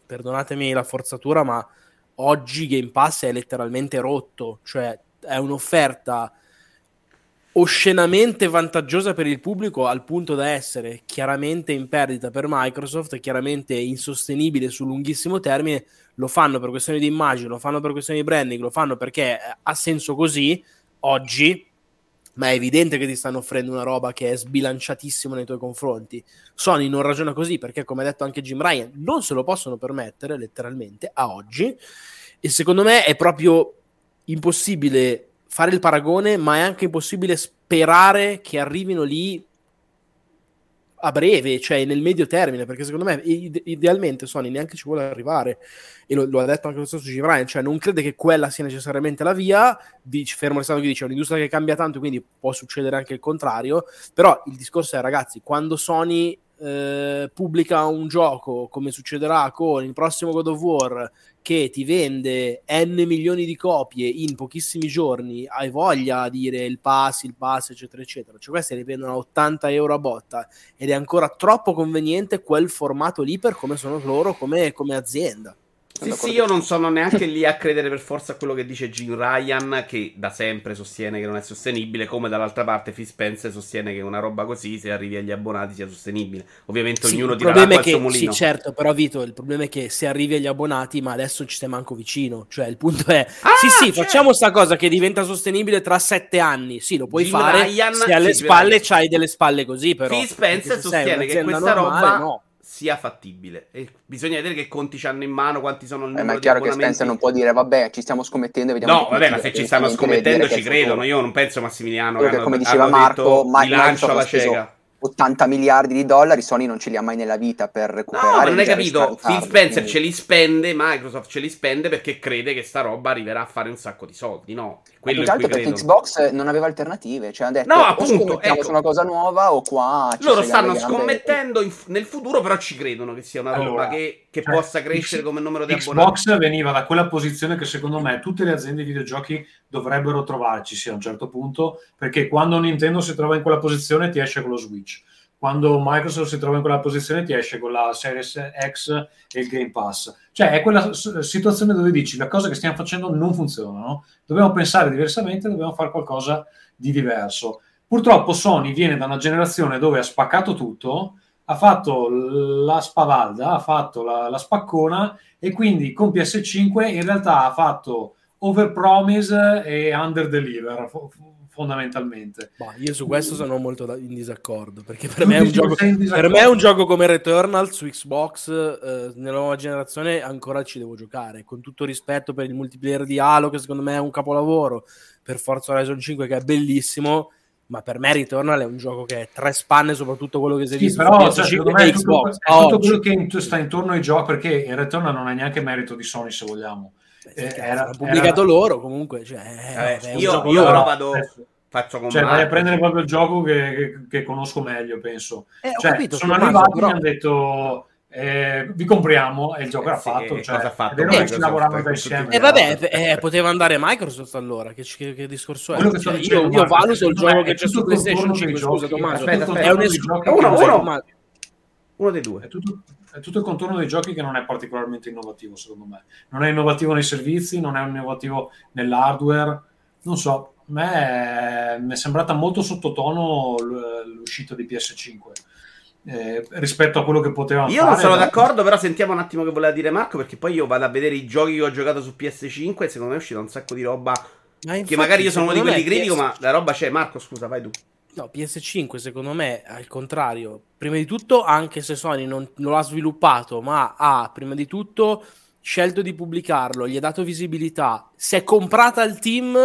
perdonatemi la forzatura, ma oggi Game Pass è letteralmente rotto. Cioè, è un'offerta oscenamente vantaggiosa per il pubblico al punto da essere chiaramente in perdita per Microsoft, chiaramente insostenibile sul lunghissimo termine. Lo fanno per questioni di immagine, lo fanno per questioni di branding, lo fanno perché eh, ha senso così oggi, ma è evidente che ti stanno offrendo una roba che è sbilanciatissima nei tuoi confronti. Sony non ragiona così perché, come ha detto anche Jim Ryan, non se lo possono permettere letteralmente a oggi. E secondo me è proprio impossibile fare il paragone, ma è anche impossibile sperare che arrivino lì a breve, cioè nel medio termine, perché secondo me ide- idealmente Sony neanche ci vuole arrivare, e lo, lo ha detto anche lo stesso Jim Ryan, cioè non crede che quella sia necessariamente la via, dice, fermo restando che dice, è un'industria che cambia tanto, quindi può succedere anche il contrario, però il discorso è ragazzi, quando Sony eh, pubblica un gioco, come succederà con il prossimo God of War, che ti vende n milioni di copie in pochissimi giorni, hai voglia di dire il pass, il pass, eccetera, eccetera. Cioè, questi li vendono a 80 euro a botta ed è ancora troppo conveniente quel formato lì per come sono loro come, come azienda. Sì, sì, io non sono neanche lì a credere per forza a quello che dice Jim Ryan, che da sempre sostiene che non è sostenibile, come dall'altra parte Phil Spencer sostiene che una roba così, se arrivi agli abbonati, sia sostenibile. Ovviamente Sì, ognuno il tira problema è l'acqua al suo che, sì, mulino. certo, però Vito, il problema è che se arrivi agli abbonati, ma adesso ci stai manco vicino. Cioè, il punto è, Ah, sì, sì, certo. facciamo sta cosa che diventa sostenibile tra sette anni. Sì, lo puoi Jim fare Ryan- se alle sì, spalle c'hai delle spalle così, però. Phil Spencer sostiene che questa normale, roba no. Sia fattibile. E bisogna vedere che conti c'hanno in mano, quanti sono il Eh, numero ma è chiaro che. Spencer non può dire vabbè ci stiamo scommettendo e vediamo No, vabbè, ma se ci stanno scommettendo ci credono. Io non penso Massimiliano Quello che che, come hanno, diceva hanno Marco, Ma- lancio alla cieca. 80 miliardi di dollari, Sony non ce li ha mai nella vita per No, recuperare. ma non hai capito. Phil Spencer quindi- ce li spende, Microsoft ce li spende perché crede che sta roba arriverà a fare un sacco di soldi. No, quello che cui altro perché credono. Xbox non aveva alternative, cioè hanno detto No, appunto, ecco. su una cosa nuova o qua ci Loro stanno scommettendo in- nel futuro, però ci credono che sia una roba Allora, che, che cioè, possa crescere X- come numero di abbonati. Xbox veniva da quella posizione che secondo me tutte le aziende di videogiochi dovrebbero trovarci a un certo punto, perché quando Nintendo si trova in quella posizione ti esce con lo Switch. Quando Microsoft si trova in quella posizione ti esce con la Series X e il Game Pass. Cioè è quella situazione dove dici le cose che stiamo facendo non funzionano, dobbiamo pensare diversamente, dobbiamo fare qualcosa di diverso. Purtroppo Sony viene da una generazione dove ha spaccato tutto, ha fatto la spavalda, ha fatto la, la spaccona e quindi con PS5 in realtà ha fatto overpromise e underdeliver fondamentalmente. Boh, io su questo sono molto da- in disaccordo perché per me, è un dici gioco, in per me è un gioco come Returnal su Xbox eh, nella nuova generazione ancora ci devo giocare con tutto rispetto per il multiplayer di Halo che secondo me è un capolavoro per Forza Horizon 5 che è bellissimo ma per me Returnal è un gioco che è tre spanne soprattutto quello che si è Sì, visto però su cioè, PS5 secondo me è tutto, Xbox è tutto quello che in- sta intorno ai giochi perché il Returnal non è neanche merito di Sony se vogliamo. Eh, Eh, era- pubblicato era- loro comunque cioè, è un io- io però vado- Adesso- Faccio con Cioè, vai a prendere proprio il gioco che, che- che conosco meglio, penso. Eh, Cioè, capito, sono arrivati e però- mi hanno detto eh, vi compriamo e il gioco Eh era sì, fatto. Cioè, cosa ha fatto è che ci con da insieme. E vabbè, eh, poteva andare Microsoft allora, che, che- che discorso è? Quello che Cioè, dicendo, io, io valuto il gioco che c'è su PlayStation contorno 5, dei scusa. Tommaso. È un contorno es- dei giochi Uno, che- dei due. È tutto, è tutto il contorno dei giochi che non è particolarmente innovativo, secondo me. Non è innovativo nei servizi, non è innovativo nell'hardware. Non so, me è, mi è sembrata molto sottotono l'uscita di PS5 eh, rispetto a quello che potevano Io fare. non sono da- d'accordo, però sentiamo un attimo che voleva dire Marco, perché poi io vado a vedere i giochi che ho giocato su PS5 e secondo me è uscita un sacco di roba ma che infatti, magari io sono uno di quelli critico, PS ma la roba c'è. Marco, scusa, vai tu. No, PS5 secondo me al contrario, prima di tutto anche se Sony non, non l'ha sviluppato, ma ha prima di tutto scelto di pubblicarlo, gli ha dato visibilità, si è comprata il team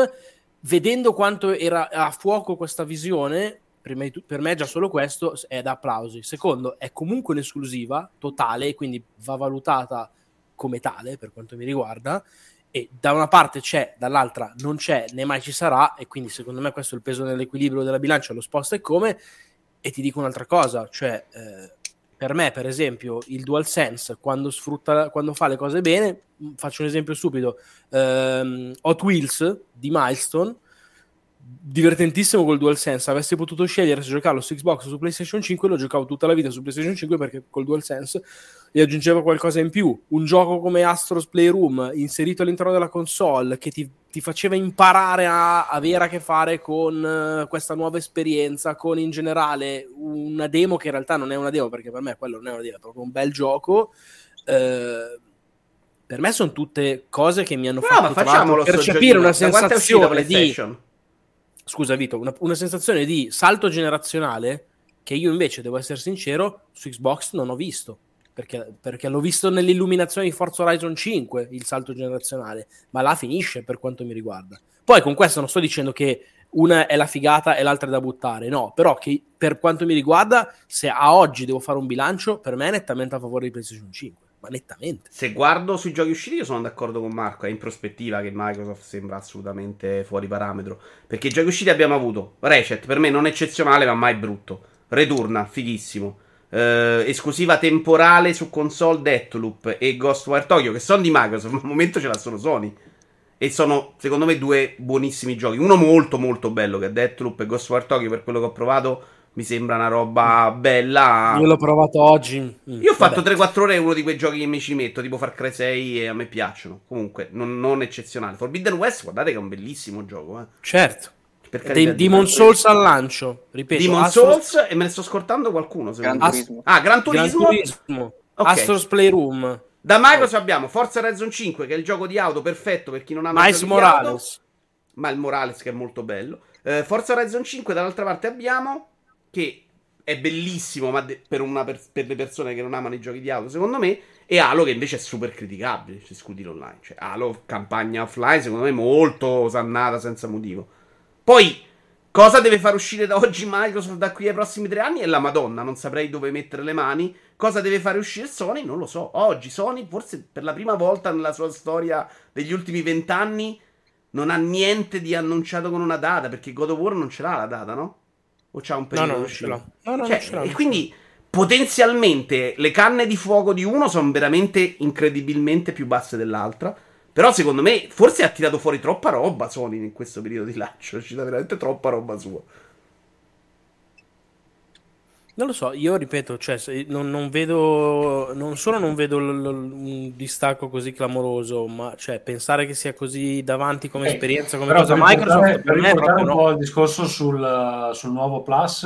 vedendo quanto era a fuoco questa visione, per me già solo questo è da applausi. Secondo, è comunque un'esclusiva totale, quindi va valutata come tale per quanto mi riguarda. E da una parte c'è, dall'altra non c'è, né mai ci sarà, e quindi secondo me questo è il peso nell'equilibrio della bilancia, lo sposta e come. E ti dico un'altra cosa, cioè eh, per me, per esempio, il DualSense quando sfrutta, quando fa le cose bene, mh, faccio un esempio stupido, ehm, Hot Wheels di Milestone, divertentissimo col DualSense, avessi potuto scegliere se giocarlo su Xbox o su PlayStation 5, lo giocavo tutta la vita su PlayStation 5 perché col DualSense gli aggiungeva qualcosa in più. Un gioco come Astro's Playroom inserito all'interno della console che ti, ti faceva imparare a avere a che fare con eh, questa nuova esperienza, con in generale una demo che in realtà non è una demo perché per me quello non è una demo, è proprio un bel gioco. Eh, per me sono tutte cose che mi hanno No, fatto facciamolo percepire una sensazione di? Scusa Vito, una, una sensazione di salto generazionale che io invece, devo essere sincero, su Xbox non ho visto. Perché, perché l'ho visto nell'illuminazione di Forza Horizon 5, il salto generazionale, ma là finisce per quanto mi riguarda. Poi con questo non sto dicendo che una è la figata e l'altra è da buttare, no, però che per quanto mi riguarda, se a oggi devo fare un bilancio, per me è nettamente a favore di PlayStation 5, ma nettamente. Se guardo sui giochi usciti, io sono d'accordo con Marco. È in prospettiva che Microsoft sembra assolutamente fuori parametro. Perché i giochi usciti abbiamo avuto Ratchet, per me non eccezionale, ma mai brutto. Returna, fighissimo. Eh, esclusiva temporale su console Deathloop e Ghostwire Tokyo, che sono di Microsoft, [laughs] ma al momento ce l'ha solo Sony. E sono, secondo me, due buonissimi giochi. Uno molto, molto bello, che è Deathloop e Ghostwire Tokyo, per quello che ho provato. Mi sembra una roba bella. Io l'ho provato oggi. mm, Io ho fatto vabbè. 3-4 ore, è uno di quei giochi che mi ci metto, tipo Far Cry 6 e a me piacciono. Comunque, non, non eccezionale. Forbidden West, guardate che è un bellissimo gioco, eh. Certo. De- Demon. Souls al lancio, ripeto. Demon Astro- Souls e me ne sto scortando qualcuno, Gran. Turismo. Ah, Gran Gran Turismo. Turismo, Ok. Astro's Playroom, Da Microsoft abbiamo Forza Horizon 5, che è il gioco di auto perfetto per chi non ama Miles auto. Morales. ma il Morales che è molto bello. Eh, Forza Horizon 5 dall'altra parte abbiamo che è bellissimo, ma de- per, per- per le persone che non amano i giochi di auto, secondo me, e Halo che invece è super criticabile, se scuti l'online. Cioè, Halo, campagna offline, secondo me molto osannata senza motivo. Poi, cosa deve far uscire da oggi Microsoft da qui ai prossimi tre anni? È la Madonna, non saprei dove mettere le mani. Cosa deve fare uscire Sony? Non lo so. Oggi Sony, forse per la prima volta nella sua storia degli ultimi vent'anni, non ha niente di annunciato con una data, perché God of War non ce l'ha la data, no? O c'ha un No, periodo no, non d'uscita? ce l'ha. No, no, Cioè, non ce l'ha, e non quindi potenzialmente le canne di fuoco di uno sono veramente incredibilmente più basse dell'altra. Però secondo me forse ha tirato fuori troppa roba Sony in questo periodo di lancio. È uscita veramente troppa roba sua. Non lo so, io ripeto, cioè, non, non vedo, non solo non vedo l- l- un distacco così clamoroso, ma cioè, pensare che sia così davanti come Ok, esperienza, come cosa Microsoft, per per me è riportare proprio un no. po' il discorso sul, sul nuovo Plus,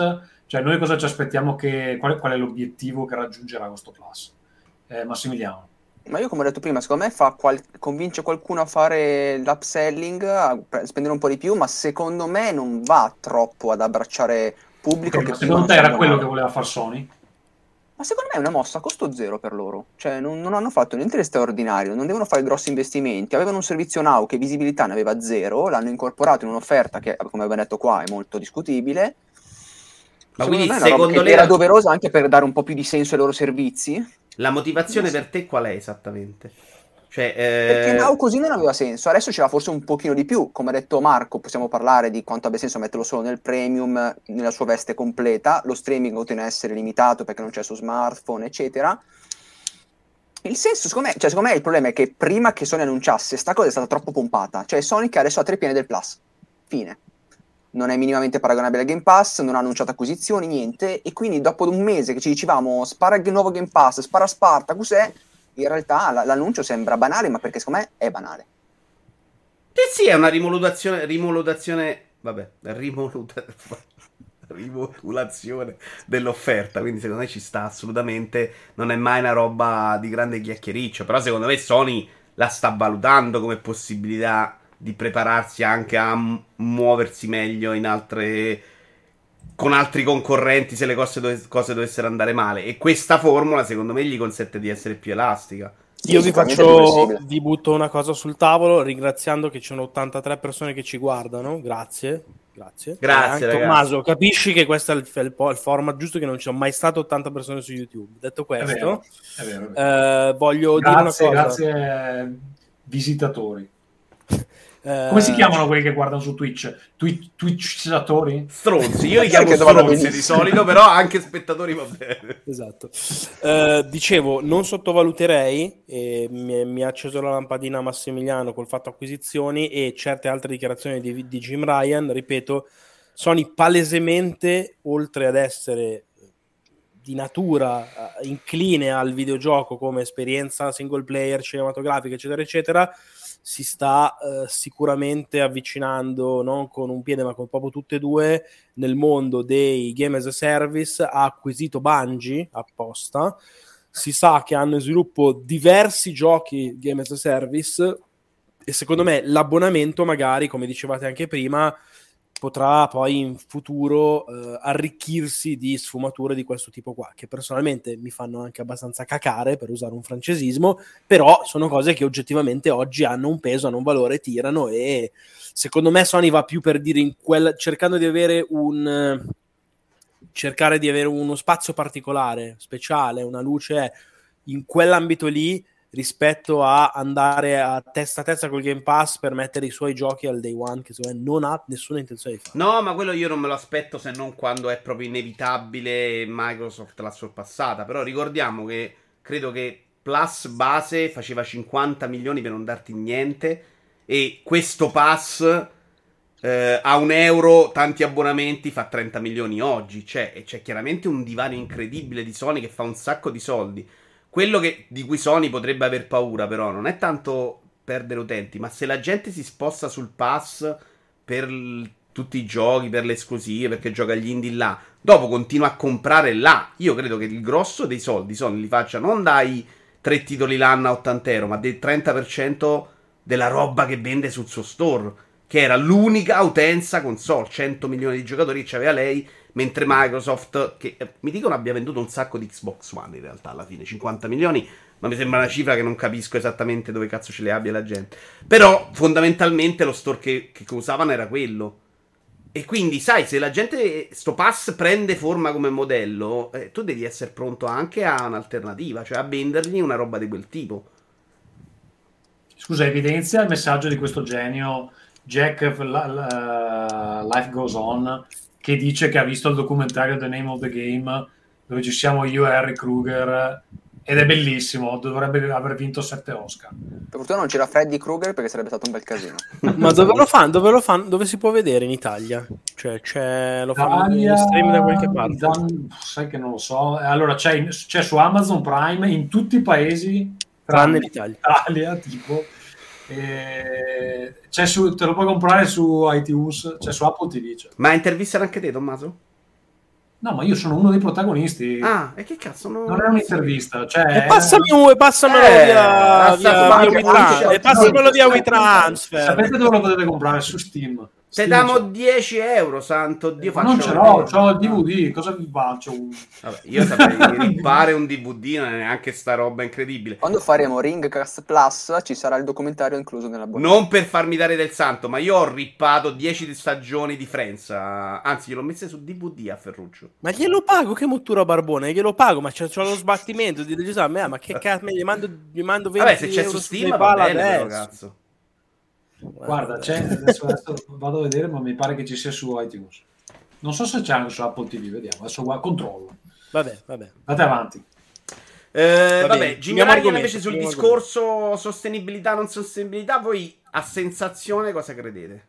cioè noi cosa ci aspettiamo che, qual, qual è l'obiettivo che raggiungerà questo Plus? Eh, Massimiliano. Ma io, come ho detto prima, secondo me fa qual- convince qualcuno a fare l'upselling, a pre- spendere un po' di più, ma secondo me non va troppo ad abbracciare pubblico che secondo te era quello che voleva far Sony? Ma secondo me è una mossa a costo zero per loro. Cioè, non, non hanno fatto niente di straordinario, non devono fare grossi investimenti. Avevano un servizio now che visibilità ne aveva zero, l'hanno incorporato in un'offerta che, come abbiamo detto qua, è molto discutibile. Ma Secondo quindi me è una roba secondo che lei era doverosa anche per dare un po' più di senso ai loro servizi. la motivazione per te qual è esattamente? Cioè, Perché eh, Now così non aveva senso, adesso ce l'ha forse un pochino di più, come ha detto Marco, possiamo parlare di quanto abbia senso metterlo solo nel premium, nella sua veste completa, lo streaming continua a essere limitato perché non c'è su smartphone, eccetera. Il senso, secondo me, cioè, secondo me il problema è che prima che Sony annunciasse sta cosa è stata troppo pompata, cioè Sony che adesso ha tre piene del Plus, fine. Non è minimamente paragonabile al Game Pass, non ha annunciato acquisizioni, niente, e quindi dopo un mese che ci dicevamo spara il nuovo Game Pass, spara Spartacus, è in realtà la- l'annuncio sembra banale, ma perché secondo me è banale. Eh sì, è una rimodulazione. Rimodulazione. Vabbè, rimoluta- [laughs] rimodulazione dell'offerta. Quindi, secondo me ci sta assolutamente. Non è mai una roba di grande chiacchiericcio. Però, secondo me, Sony la sta valutando come possibilità di prepararsi anche a muoversi meglio in altre. Con altri concorrenti se le cose, dove- cose dovessero andare male. E questa formula, secondo me, gli consente di essere più elastica. Io vi faccio, vi butto una cosa sul tavolo, ringraziando che ci sono 83 persone che ci guardano. Grazie. Grazie. Grazie, E ragazzi. Tommaso, capisci che questo è il, il, il format giusto che non ci sono mai state 80 persone su YouTube. Detto È questo, vero, è vero. è vero. eh, voglio Grazie, dire una cosa. grazie eh, visitatori. Eh, Come si chiamano quelli che guardano su Twitch? Twi- Twitchatori? Stronzi, io li Sai chiamo stronzi di solito, però anche spettatori va bene. Esatto. Eh, dicevo, non sottovaluterei, e mi, mi ha acceso la lampadina Massimiliano col fatto acquisizioni e certe altre dichiarazioni di, di Jim Ryan, ripeto, Sony palesemente, oltre ad essere di natura eh, incline al videogioco come esperienza single player, cinematografica, eccetera, eccetera, si sta eh, sicuramente avvicinando non con un piede ma con proprio tutte e due nel mondo dei game as a service ha acquisito Bungie apposta. Si sa che hanno in sviluppo diversi giochi game as a service e secondo me l'abbonamento magari come dicevate anche prima potrà poi in futuro eh, arricchirsi di sfumature di questo tipo qua, che personalmente mi fanno anche abbastanza cacare, per usare un francesismo, però sono cose che oggettivamente oggi hanno un peso, hanno un valore, tirano e secondo me Sony va più per dire in quel, cercando di avere un cercare di avere uno spazio particolare, speciale, una luce in quell'ambito lì rispetto a andare a testa a testa col Game Pass per mettere i suoi giochi al day one che secondo me non ha nessuna intenzione di fare. No, ma quello io non me lo aspetto se non quando è proprio inevitabile Microsoft l'ha sorpassata. Però ricordiamo che credo che Plus base faceva 50 milioni per non darti niente e questo pass eh, a un euro tanti abbonamenti fa 30 milioni oggi. Cioè, e c'è chiaramente un divario incredibile di Sony che fa un sacco di soldi. Quello che, di cui Sony potrebbe aver paura, però, non è tanto perdere utenti, ma se la gente si sposta sul pass per l- tutti i giochi, per le esclusive, perché gioca agli indie là, dopo continua a comprare là. Io credo che il grosso dei soldi Sony li faccia non dai tre titoli l'anno a 80 euro, ma del 30% della roba che vende sul suo store, che era l'unica utenza console, 100 milioni di giocatori che aveva lei, mentre Microsoft, che eh, mi dicono abbia venduto un sacco di Xbox One in realtà alla fine, 50 milioni, ma mi sembra una cifra che non capisco esattamente dove cazzo ce le abbia la gente. Però fondamentalmente lo store che, che usavano era quello. E quindi, sai, se la gente, sto pass prende forma come modello, eh, tu devi essere pronto anche a un'alternativa, cioè a vendergli una roba di quel tipo. Scusa, evidenzia il messaggio di questo genio Jack la- la- Life Goes On che dice che ha visto il documentario The Name of the Game dove ci siamo io e Harry Kruger ed è bellissimo, dovrebbe aver vinto 7 Oscar. Per fortuna non c'era Freddy Krueger perché sarebbe stato un bel casino. [laughs] Ma dove lo fanno? Dove lo fanno? Dove si può vedere in Italia? Cioè, c'è, lo fanno in Italia, stream da qualche parte? Dan- sai che non lo so. Allora c'è, in- c'è su Amazon Prime in tutti i paesi Tranne l'Italia. Italia, [laughs] tipo. E c'è su, te lo puoi comprare su iTunes, c'è su Apple TV. c'è. Ma intervistano anche te, Tommaso? No, ma io sono uno dei protagonisti. Ah, e che cazzo? No... non è un'intervista. Cioè, E passami un, e passamelo Eh, via, passa- via, passa- via WeTran- e passamelo via WeTransfer. Sapete dove lo potete comprare? Su Steam. Te c'è. 10 euro, santo Dio. Ma non faccio ce l'ho, c'ho il DVD. Cosa vi faccio? Vabbè, io saprei [laughs] ripare un DVD, non è neanche sta roba incredibile. Quando faremo Ringcast Plus ci sarà il documentario incluso nella bolla. Non per farmi dare del santo, ma io ho rippato 10 stagioni di Friends. ah, Anzi, gliel'ho messe su DVD a Ferruccio. Ma glielo pago, che mottura barbone, glielo pago, ma c'è, c'è lo sbattimento di regista, ma ma che cazzo, gli mando, gli mando 20 Vabbè, se c'è su Steam va bene, però, cazzo. Guarda, c'è, adesso, adesso vado a vedere, ma mi pare che ci sia su iTunes. Non so se c'è anche su Apple TV, vediamo. Adesso guarda, controllo. Vabbè, vabbè. Andate avanti. Eh, Va vabbè, argomento, invece sul discorso sostenibilità non sostenibilità, voi a sensazione cosa credete?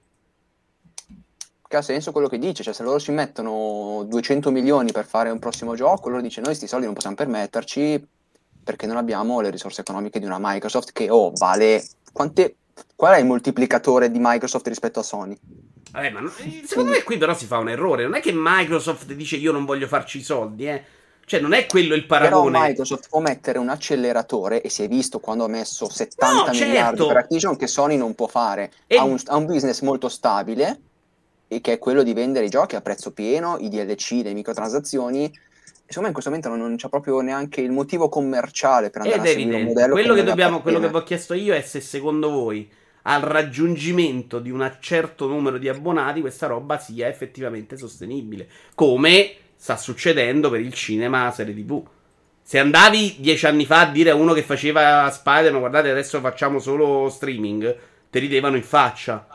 Che ha senso quello che dice, cioè se loro si mettono 200 milioni per fare un prossimo gioco, loro dice noi sti soldi non possiamo permetterci perché non abbiamo le risorse economiche di una Microsoft che oh, vale quante qual è il moltiplicatore di Microsoft rispetto a Sony? Vabbè, ma non- secondo me qui però si fa un errore. Non è che Microsoft dice io non voglio farci i soldi, eh. Cioè, non è quello il Però paragone. Microsoft può mettere un acceleratore e si è visto quando ha messo 70 No, certo. miliardi per Activision che Sony non può fare. E- Ha, un, ha un business molto stabile e che è quello di vendere i giochi a prezzo pieno, i DLC, le microtransazioni. Secondo me in questo momento non, c'è proprio neanche il motivo commerciale per andare Ed a seguire un evidente. modello Quello che, dobbiamo, quello che vi ho chiesto io è se secondo voi al raggiungimento di un certo numero di abbonati questa roba sia effettivamente sostenibile. Come sta succedendo per il cinema serie TV. Se andavi dieci anni fa a dire a uno che faceva Spider-Man, guardate, adesso facciamo solo streaming, te ridevano in faccia.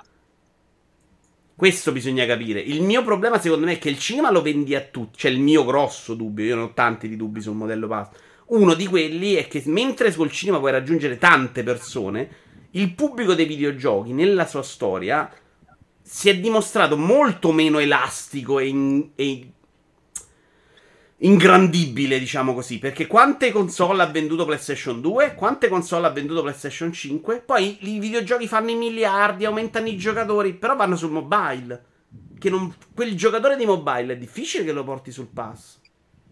Questo bisogna capire. Il mio problema, secondo me, è che il cinema lo vendi a tutti. Cioè, il mio grosso dubbio. Io ne ho tanti di dubbi sul modello pass. Uno di quelli è che mentre sul cinema puoi raggiungere tante persone, il pubblico dei videogiochi, nella sua storia, si è dimostrato molto meno elastico e, in, e ingrandibile, diciamo così. Perché quante console ha venduto PlayStation 2? Quante console ha venduto PlayStation 5? Poi i videogiochi fanno i miliardi, aumentano i giocatori, però vanno sul mobile. Che non, quel giocatore di mobile è difficile che lo porti sul pass.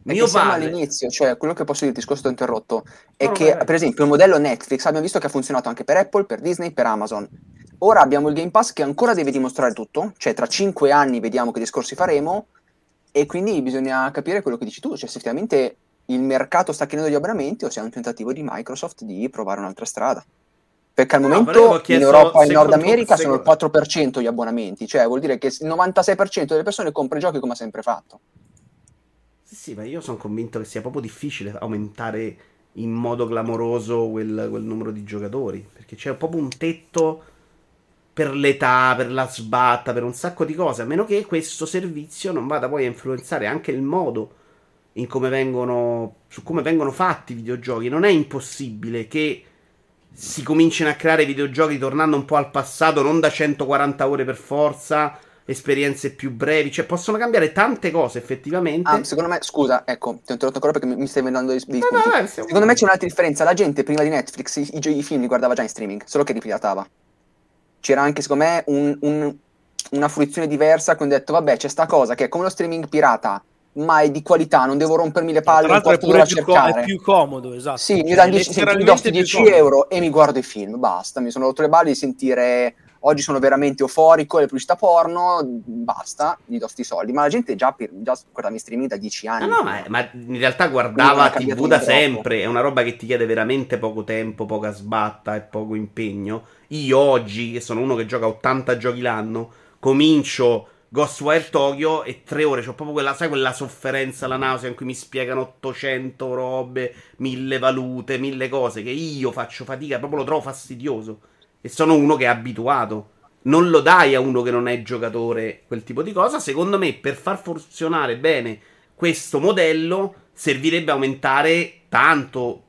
Mio padre all'inizio, cioè quello che posso dirti, scusa, ti ho interrotto, è no, che vabbè. per esempio il modello Netflix abbiamo visto che ha funzionato anche per Apple, per Disney, per Amazon. Ora abbiamo il Game Pass che ancora deve dimostrare tutto, cioè tra cinque anni vediamo che discorsi faremo e quindi bisogna capire quello che dici tu, cioè se effettivamente il mercato sta chiedendo gli abbonamenti o se è un tentativo di Microsoft di provare un'altra strada. Perché al no, momento in Europa e in Nord America sono il 4% gli abbonamenti, cioè vuol dire che il 96% delle persone compra i giochi come ha sempre fatto. Sì, sì, ma io sono convinto che sia proprio difficile aumentare in modo clamoroso quel, quel numero di giocatori, perché c'è proprio un tetto per l'età, per la sbatta, per un sacco di cose, a meno che questo servizio non vada poi a influenzare anche il modo in come vengono, su come vengono fatti i videogiochi. Non è impossibile che si comincino a creare videogiochi tornando un po' al passato, non da 140 ore per forza, esperienze più brevi, cioè possono cambiare tante cose effettivamente. Ah, secondo me, scusa, ecco, ti ho interrotto ancora perché mi stai venendo dei, dei no, no, Secondo me c'è un'altra differenza, la gente prima di Netflix i, i, i film li guardava già in streaming, solo che li piratava c'era anche secondo me un, un, una fruizione diversa quando ho detto vabbè c'è sta cosa che è come lo streaming pirata ma è di qualità, non devo rompermi le palle, non posso è, più co- è più comodo, esatto. Sì, mi, danno 10, mi do 10 euro e mi guardo i film, basta, mi sono rotto le balle di sentire oggi sono veramente euforico, le pubblicità porno, basta, gli do sti soldi. Ma la gente già, per, già guardava in streaming da 10 anni. No, no, ma, ma, in realtà guardava TV da sempre, è una roba che ti chiede veramente poco tempo, poca sbatta e poco impegno. Io oggi, che sono uno che gioca 80 giochi l'anno, comincio Ghostwire Tokyo e tre ore, c'ho proprio quella, sai, quella sofferenza, la nausea in cui mi spiegano 800 robe, mille valute, mille cose che io faccio fatica, proprio lo trovo fastidioso. E sono uno che è abituato. Non lo dai a uno che non è giocatore quel tipo di cosa. Secondo me, per far funzionare bene questo modello, servirebbe aumentare tanto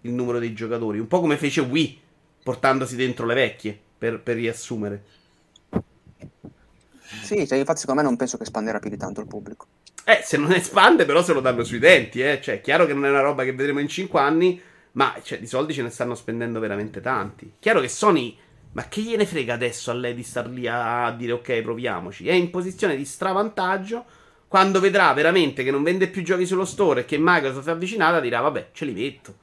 il numero dei giocatori. Un po' come fece Wii portandosi dentro le vecchie, per, per riassumere. Sì, cioè, infatti secondo me non penso che espanderà più di tanto il pubblico. Eh, se non espande però se lo danno sui denti, eh. Cioè, è chiaro che non è una roba che vedremo in 5 anni, ma cioè, di soldi ce ne stanno spendendo veramente tanti. Chiaro che Sony... Ma che gliene frega adesso a lei di star lì a, dire ok, proviamoci? È in posizione di stravantaggio. Quando vedrà veramente che non vende più giochi sullo store e che Microsoft è avvicinata, dirà vabbè, ce li metto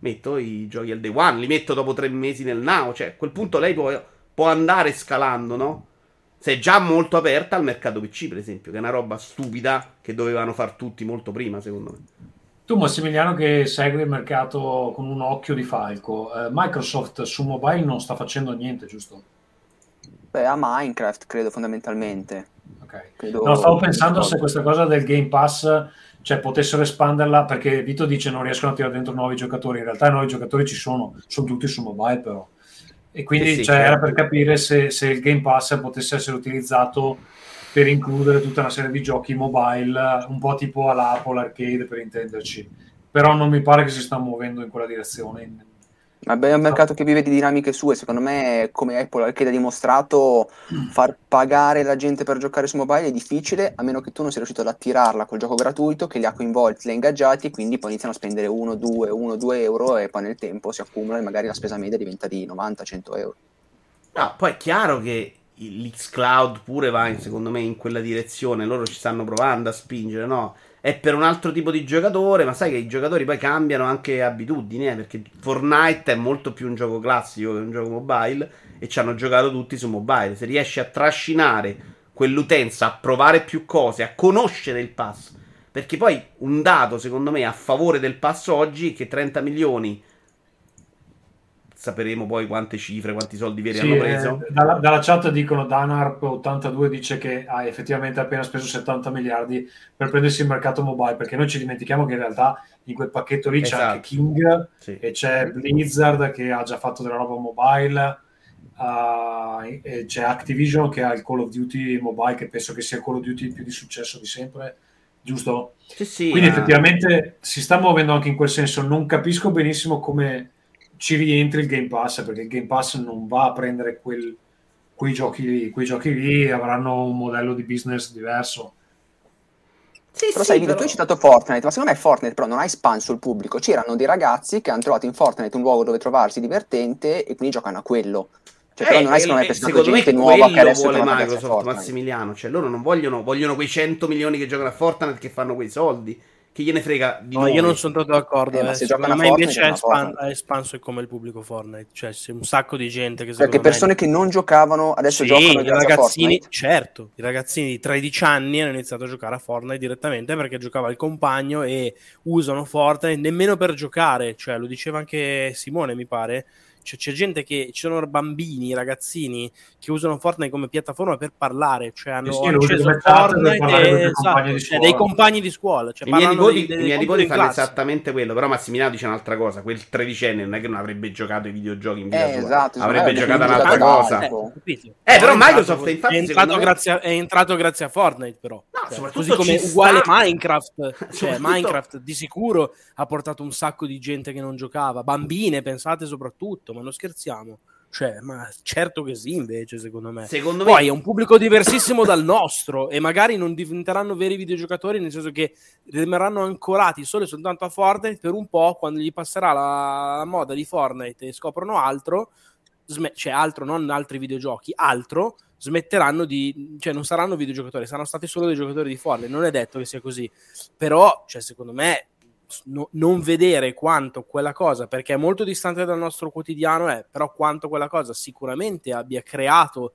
metto i giochi al day one, li metto dopo tre mesi nel now. Cioè, a quel punto lei può, può andare scalando, no? Se è già molto aperta al mercato PC, per esempio, che è una roba stupida che dovevano far tutti molto prima, secondo me. Tu, Massimiliano, che segui il mercato con un occhio di falco, eh, Microsoft su mobile non sta facendo niente, giusto? Beh, a Minecraft, credo fondamentalmente. Ok. Credo... No, stavo pensando se questa cosa del Game Pass cioè potessero espanderla perché Vito dice non riescono a tirare dentro nuovi giocatori in realtà i nuovi giocatori ci sono sono tutti su mobile però e quindi sì, cioè, certo. era per capire se, se, il Game Pass potesse essere utilizzato per includere tutta una serie di giochi mobile un po' tipo all'Apple Arcade per intenderci. Però non mi pare che si sta muovendo in quella direzione. Ma è un mercato che vive di dinamiche sue, secondo me, come Apple anche ha dimostrato, far pagare la gente per giocare su mobile è difficile, a meno che tu non sia riuscito ad attirarla col gioco gratuito, che li ha coinvolti, li ha ingaggiati e quindi poi iniziano a spendere 1, 2, 1, 2 euro e poi nel tempo si accumula e magari la spesa media diventa di 90, 100 euro. No, poi è chiaro che l'Xcloud pure va, secondo me, in quella direzione, loro ci stanno provando a spingere, no? è per un altro tipo di giocatore, ma sai che i giocatori poi cambiano anche abitudini, eh, perché Fortnite è molto più un gioco classico che un gioco mobile e ci hanno giocato tutti su mobile. Se riesci a trascinare quell'utenza a provare più cose, a conoscere il pass, perché poi un dato secondo me a favore del pass oggi è che 30 milioni sapremo poi quante cifre, quanti soldi veri sì, hanno preso. Eh, dalla, dalla, chat dicono Danarp82 dice che ha effettivamente appena speso 70 miliardi per prendersi il mercato mobile, perché noi ci dimentichiamo che in realtà in quel pacchetto lì esatto. c'è anche esatto. King sì. e c'è Blizzard che ha già fatto della roba mobile ha- eh, c'è Activision che ha il Call of Duty Mobile, che penso che sia il Call of Duty più di successo di sempre, giusto? Sì, sì, Quindi eh. effettivamente si sta muovendo anche in quel senso. Non capisco benissimo come ci rientri il Game Pass, perché il Game Pass non va a prendere quel- quei giochi lì. Quei giochi lì avranno un modello di business diverso. Sì, Però sì, sai, Vito, però- tu hai citato Fortnite, ma secondo me Fortnite però non ha espanso il pubblico. C'erano dei ragazzi che hanno trovato in Fortnite un luogo dove trovarsi divertente e quindi giocano a quello. Cioè, però Eh, non è secondo me eh, me gente nuova che adesso vuole Microsoft. Massimiliano. Cioè, loro non vogliono, vogliono quei 100 milioni che giocano a Fortnite che fanno quei soldi. Che gliene frega di No, noi. io non sono tanto d'accordo. Eh, ma eh. se Secondo me a invece Fortnite, è, espan- Fortnite. espanso come il pubblico Fortnite. Cioè, c'è un sacco di gente che Perché persone me... che non giocavano adesso Sì, giocano i ragazzini, Fortnite. certo, i ragazzini di 13 anni hanno iniziato a giocare a Fortnite direttamente perché giocava il compagno e usano Fortnite nemmeno per giocare, cioè lo diceva anche Simone mi pare, cioè, c'è gente che, ci sono bambini, ragazzini che usano Fortnite come piattaforma per parlare, cioè hanno sì, acceso Fortnite e, esatto, cioè, dei compagni di scuola, cioè I miei nipoti, dei- i dei miei nipoti fanno classe. esattamente quello. Però Massimiliano dice un'altra cosa. Quel tredicenne non è che non avrebbe giocato ai videogiochi in vita Eh, sua. esatto, avrebbe giocato un'altra cosa. Eh? Eh, però è Microsoft, infatti, è entrato, me- grazie a, è entrato grazie a Fortnite, però. No, Cioè, così come uguale sta. Minecraft. [laughs] Cioè, Minecraft di sicuro ha portato un sacco di gente che non giocava, bambine, pensate soprattutto, ma non scherziamo. Cioè, ma certo che sì, invece, secondo me. Secondo Poi me, è un pubblico diversissimo dal nostro e magari non diventeranno veri videogiocatori, nel senso che rimarranno ancorati solo e soltanto a Fortnite per un po', quando gli passerà la, moda di Fortnite e scoprono altro, sme- cioè altro, non altri videogiochi, altro, smetteranno di, cioè non saranno videogiocatori, saranno stati solo dei giocatori di Fortnite, non è detto che sia così, però, cioè, secondo me, no- non vedere quanto quella cosa, perché è molto distante dal nostro quotidiano, è, però quanto quella cosa sicuramente abbia creato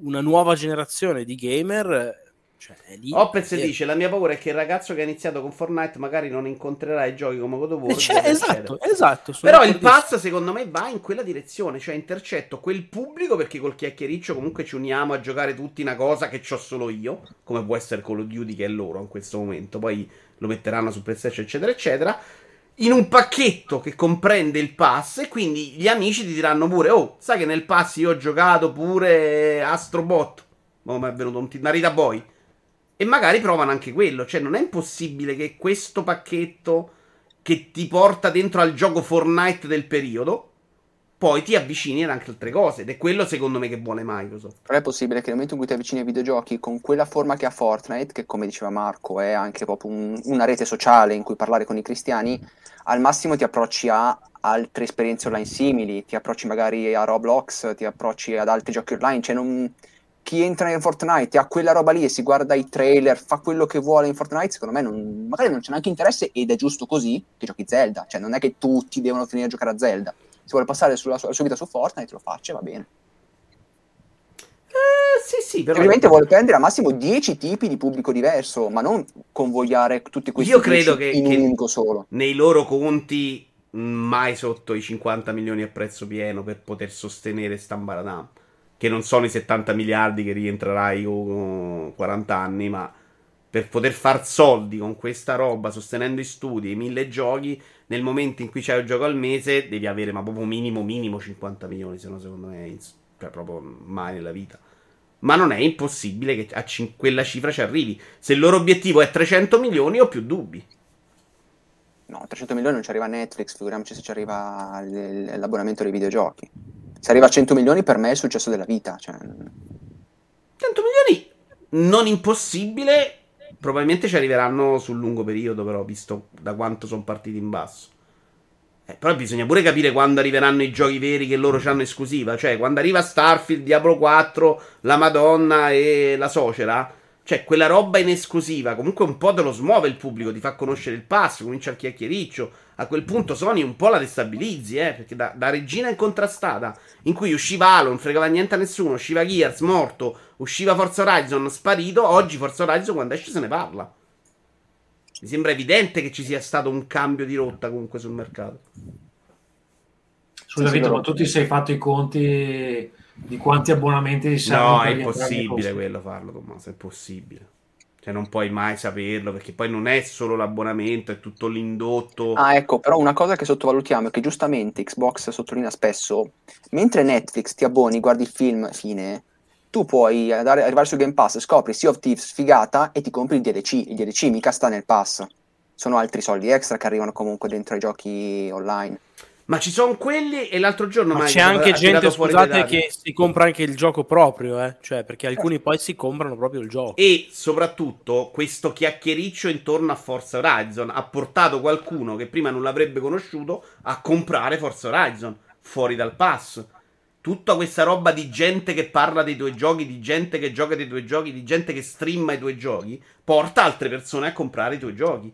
una nuova generazione di gamer, eh, cioè lì. Opez Eh, dice: La mia paura è che il ragazzo che ha iniziato con Fortnite magari non incontrerà i giochi come God of War. eh, cioè, esatto, esatto. Però il pass secondo me va in quella direzione, cioè intercetto quel pubblico perché col chiacchiericcio comunque ci uniamo a giocare tutti una cosa che ho solo io, come può essere Call of Duty che è loro in questo momento, poi lo metteranno su PlayStation eccetera eccetera, in un pacchetto che comprende il pass e quindi gli amici ti diranno pure, oh sai che nel pass io ho giocato pure Astrobot, ma mi è venuto un t- Narita Boy, e magari provano anche quello, cioè non è impossibile che questo pacchetto che ti porta dentro al gioco Fortnite del periodo, poi ti avvicini ad anche altre cose. Ed è quello secondo me che vuole Microsoft. Però è possibile che nel momento in cui ti avvicini ai videogiochi con quella forma che ha Fortnite, che come diceva Marco è anche proprio un- una rete sociale in cui parlare con i cristiani, al massimo ti approcci a altre esperienze online simili, ti approcci magari a Roblox, ti approcci ad altri giochi online, cioè non... chi entra in Fortnite ha quella roba lì e si guarda i trailer, fa quello che vuole in Fortnite, secondo me non- magari non c'è neanche interesse ed è giusto così che giochi Zelda, cioè non è che tutti devono finire a giocare a Zelda. Se vuole passare sulla sua, la sua vita su Fortnite lo faccia, va bene. Eh, sì, sì, però. Ovviamente vuole prendere al massimo 10 tipi di pubblico diverso, ma non convogliare tutti questi Io credo 10 che- in che- un unico solo. Nei loro conti, mh, mai sotto i 50 milioni a prezzo pieno per poter sostenere Stambaradam. Che non sono i 70 miliardi che rientrerai con 40 anni, ma per poter far soldi con questa roba, sostenendo i studi e mille giochi, nel momento in cui c'hai un gioco al mese, devi avere ma proprio minimo minimo 50 milioni, se no secondo me cioè proprio mai nella vita. Ma non è impossibile che a cin- quella cifra ci arrivi. Se il loro obiettivo è 300 milioni, ho più dubbi. No, 300 milioni non ci arriva Netflix, figuriamoci se ci arriva l- l'abbonamento dei videogiochi. Se arriva a 100 milioni per me è il successo della vita. Cioè... 100 milioni non impossibile. Probabilmente ci arriveranno sul lungo periodo, però, visto da quanto sono partiti in basso. Eh, però bisogna pure capire quando arriveranno i giochi veri che loro hanno esclusiva. Cioè, quando arriva Starfield, Diablo 4, la Madonna e la Socera. Cioè, quella roba in esclusiva. Comunque un po' te lo smuove il pubblico, ti fa conoscere il pass, comincia il chiacchiericcio. A quel punto Sony un po' la destabilizzi, eh. Perché da, da regina incontrastata, in cui usciva Halo, non fregava niente a nessuno, usciva Gears, morto, usciva Forza Horizon, sparito. Oggi Forza Horizon quando esce se ne parla. Mi sembra evidente che ci sia stato un cambio di rotta comunque sul mercato. Scusa, Sì, Vito, ma tu ti sei fatto i conti di quanti abbonamenti servono No, è impossibile costi? quello farlo, Tommaso, è possibile. Cioè, non puoi mai saperlo perché poi non è solo l'abbonamento, è tutto l'indotto. Ah, ecco, però una cosa che sottovalutiamo è che giustamente Xbox sottolinea spesso, mentre Netflix ti abboni, guardi il film, fine, tu puoi andare- arrivare su Game Pass, scopri Sea of Thieves, figata, e ti compri il DLC. Il DLC mica sta nel pass. Sono altri soldi extra che arrivano comunque dentro ai giochi online. Ma ci sono quelli e l'altro giorno Ma Mike c'è anche gente, scusate, che si compra anche il gioco proprio, eh? Cioè, perché alcuni poi si comprano proprio il gioco. E soprattutto questo chiacchiericcio intorno a Forza Horizon ha portato qualcuno che prima non l'avrebbe conosciuto a comprare Forza Horizon fuori dal pass. Tutta questa roba di gente che parla dei tuoi giochi, di gente che gioca dei tuoi giochi, di gente che streama i tuoi giochi, porta altre persone a comprare i tuoi giochi.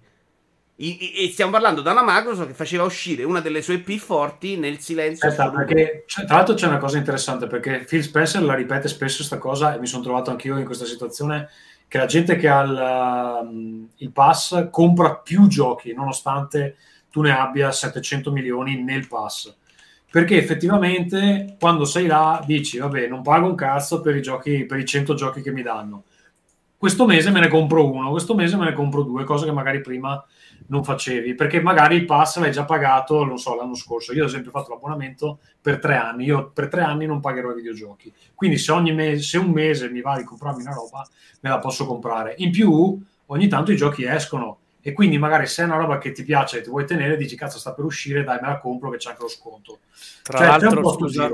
E stiamo parlando da una Microsoft che faceva uscire una delle sue P forti nel silenzio. Aspetta, perché tra l'altro c'è una cosa interessante perché Phil Spencer la ripete spesso questa cosa e mi sono trovato anch'io in questa situazione che la gente che ha il, um, il pass compra più giochi nonostante tu ne abbia 700 milioni nel pass perché effettivamente quando sei là dici vabbè non pago un cazzo per i giochi per i 100 giochi che mi danno. Questo mese me ne compro uno questo mese me ne compro due cose che magari prima non facevi perché magari il pass l'hai già pagato non so l'anno scorso. Io ad esempio ho fatto l'abbonamento per tre anni. Io per tre anni non pagherò i videogiochi. Quindi se ogni mese se un mese mi va di comprarmi una roba me la posso comprare. In più ogni tanto i giochi escono e quindi magari se è una roba che ti piace e ti vuoi tenere dici cazzo sta per uscire dai me la compro che c'è anche lo sconto Tra Cioè, l'altro, scusa,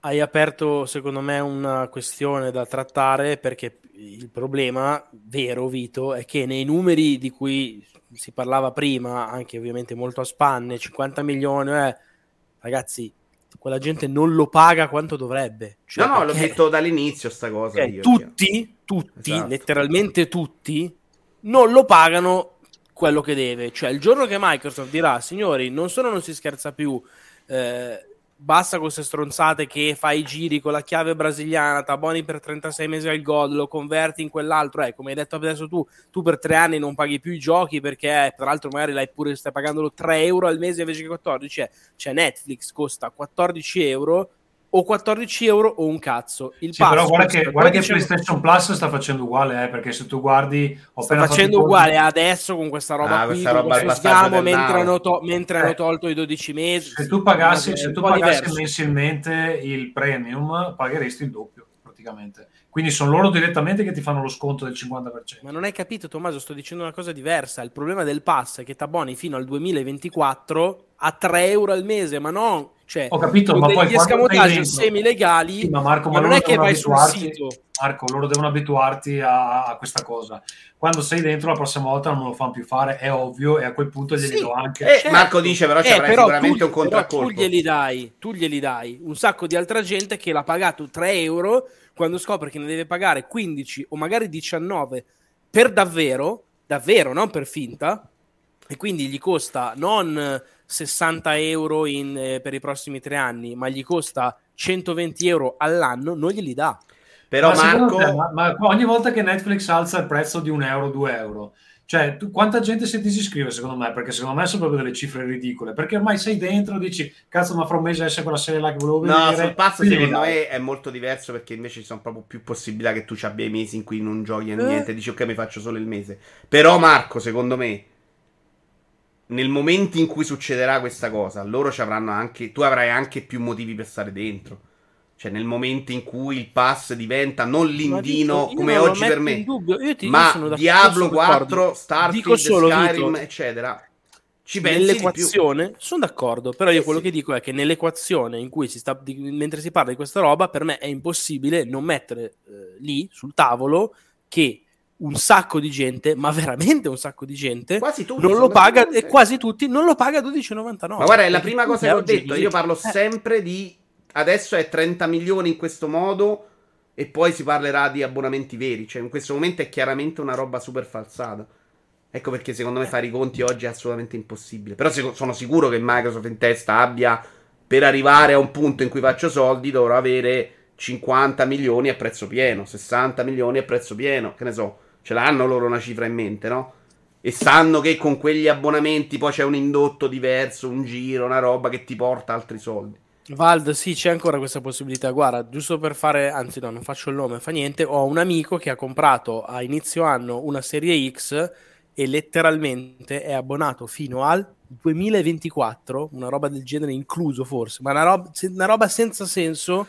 hai aperto secondo me una questione da trattare perché il problema vero, Vito, è che nei numeri di cui si parlava prima, anche ovviamente molto a spanne, 50 milioni, eh, ragazzi, quella gente non lo paga quanto dovrebbe. Cioè, no, no, l'ho perché- detto dall'inizio sta cosa. ok, io, tutti, tutti, Esatto. letteralmente tutti, non lo pagano quello che deve. Cioè, il giorno che Microsoft dirà, signori, non solo non si scherza più, eh, basta con queste stronzate che fai i giri con la chiave brasiliana, t'abboni per 36 mesi al God, lo converti in quell'altro, eh, come hai detto adesso tu, tu per tre anni non paghi più i giochi perché, tra l'altro, magari l'hai pure, stai pagandolo 3 euro al mese invece che 14. Eh. Cioè, Netflix costa 14 euro o 14 euro o un cazzo. Il Sì, pass però guarda che, guarda che 12 euro. PlayStation Plus sta facendo uguale, eh, perché se tu guardi... Ho sta facendo uguale adesso con questa roba Ah, qui, questa con roba passaggio sgamo mentre, hanno, to- mentre Eh. hanno tolto i 12 mesi. Se tu pagassi, se tu pagassi mensilmente il premium, pagheresti il doppio praticamente. Quindi sono loro direttamente che ti fanno lo sconto del 50%. Ma non hai capito, Tommaso? Sto dicendo una cosa diversa. Il problema del pass è che t'abboni fino al 2024 a 3 euro al mese, ma non. Cioè, Ho capito, ma poi escamotage dentro- semi-legali, Sì, ma Marco, ma ma non loro è che devono vai sul abituarti- sito. Marco, loro devono abituarti a, a questa cosa. Quando sei dentro, la prossima volta non lo fanno più fare, è ovvio, e a quel punto glieli Sì. do anche. Eh, Certo. Marco dice però ci Eh, avrai però sicuramente tu, un contraccolpo. tu glieli dai, tu glieli dai un sacco di altra gente che l'ha pagato 3 euro quando scopre che ne deve pagare 15 o magari 19 per davvero, davvero, non per finta, e quindi gli costa non eh, 60 euro in, eh, per i prossimi tre anni, ma gli costa 120 euro all'anno, non glieli dà. Però Ma Marco... te, ma- ma ogni volta che Netflix alza il prezzo di un euro, due euro, cioè tu- quanta gente si disiscrive secondo me? Perché secondo me sono proprio delle cifre ridicole. Perché ormai sei dentro, dici cazzo, ma fra un mese esce quella serie là che volevo No, vedere. sul pass quindi secondo me è molto diverso perché invece ci sono proprio più possibilità che tu ci abbia i mesi in cui non giochi a Eh. niente, dici ok mi faccio solo il mese. Però Marco, secondo me, nel momento in cui succederà questa cosa, loro ci avranno anche, tu avrai anche più motivi per stare dentro. Cioè nel momento in cui il pass diventa non l'indino io come oggi per me, ti- ma Diablo sono d'accordo. 4, Dico Starfield, solo, Skyrim, Vito, eccetera. Ci nell'equazione sono d'accordo però io Eh, quello sì. che dico è che nell'equazione in cui si sta di- mentre si parla di questa roba per me è impossibile non mettere eh, lì sul tavolo che un sacco di gente ma veramente un sacco di gente Quasi tutti, non lo paga e quasi tutti non lo paga 12,99 Ma guarda, è la prima cosa che ho detto. Io parlo Eh, sempre di. Adesso è 30 milioni in questo modo. E poi si parlerà di abbonamenti veri. Cioè, in questo momento è chiaramente una roba super falsata. Ecco perché secondo me fare i conti oggi è assolutamente impossibile. Però sono sicuro che Microsoft in testa abbia. Per arrivare a un punto in cui faccio soldi, dovrò avere 50 milioni a prezzo pieno, 60 milioni a prezzo pieno. Che ne so, ce l'hanno loro una cifra in mente, no? E sanno che con quegli abbonamenti poi c'è un indotto diverso, un giro, una roba che ti porta altri soldi. Vald, sì, c'è ancora questa possibilità. Guarda, giusto per fare, anzi, no, non faccio il nome, fa niente. Ho un amico che ha comprato a inizio anno una serie X e letteralmente è abbonato fino al 2024, una roba del genere incluso forse, ma una roba, una roba senza senso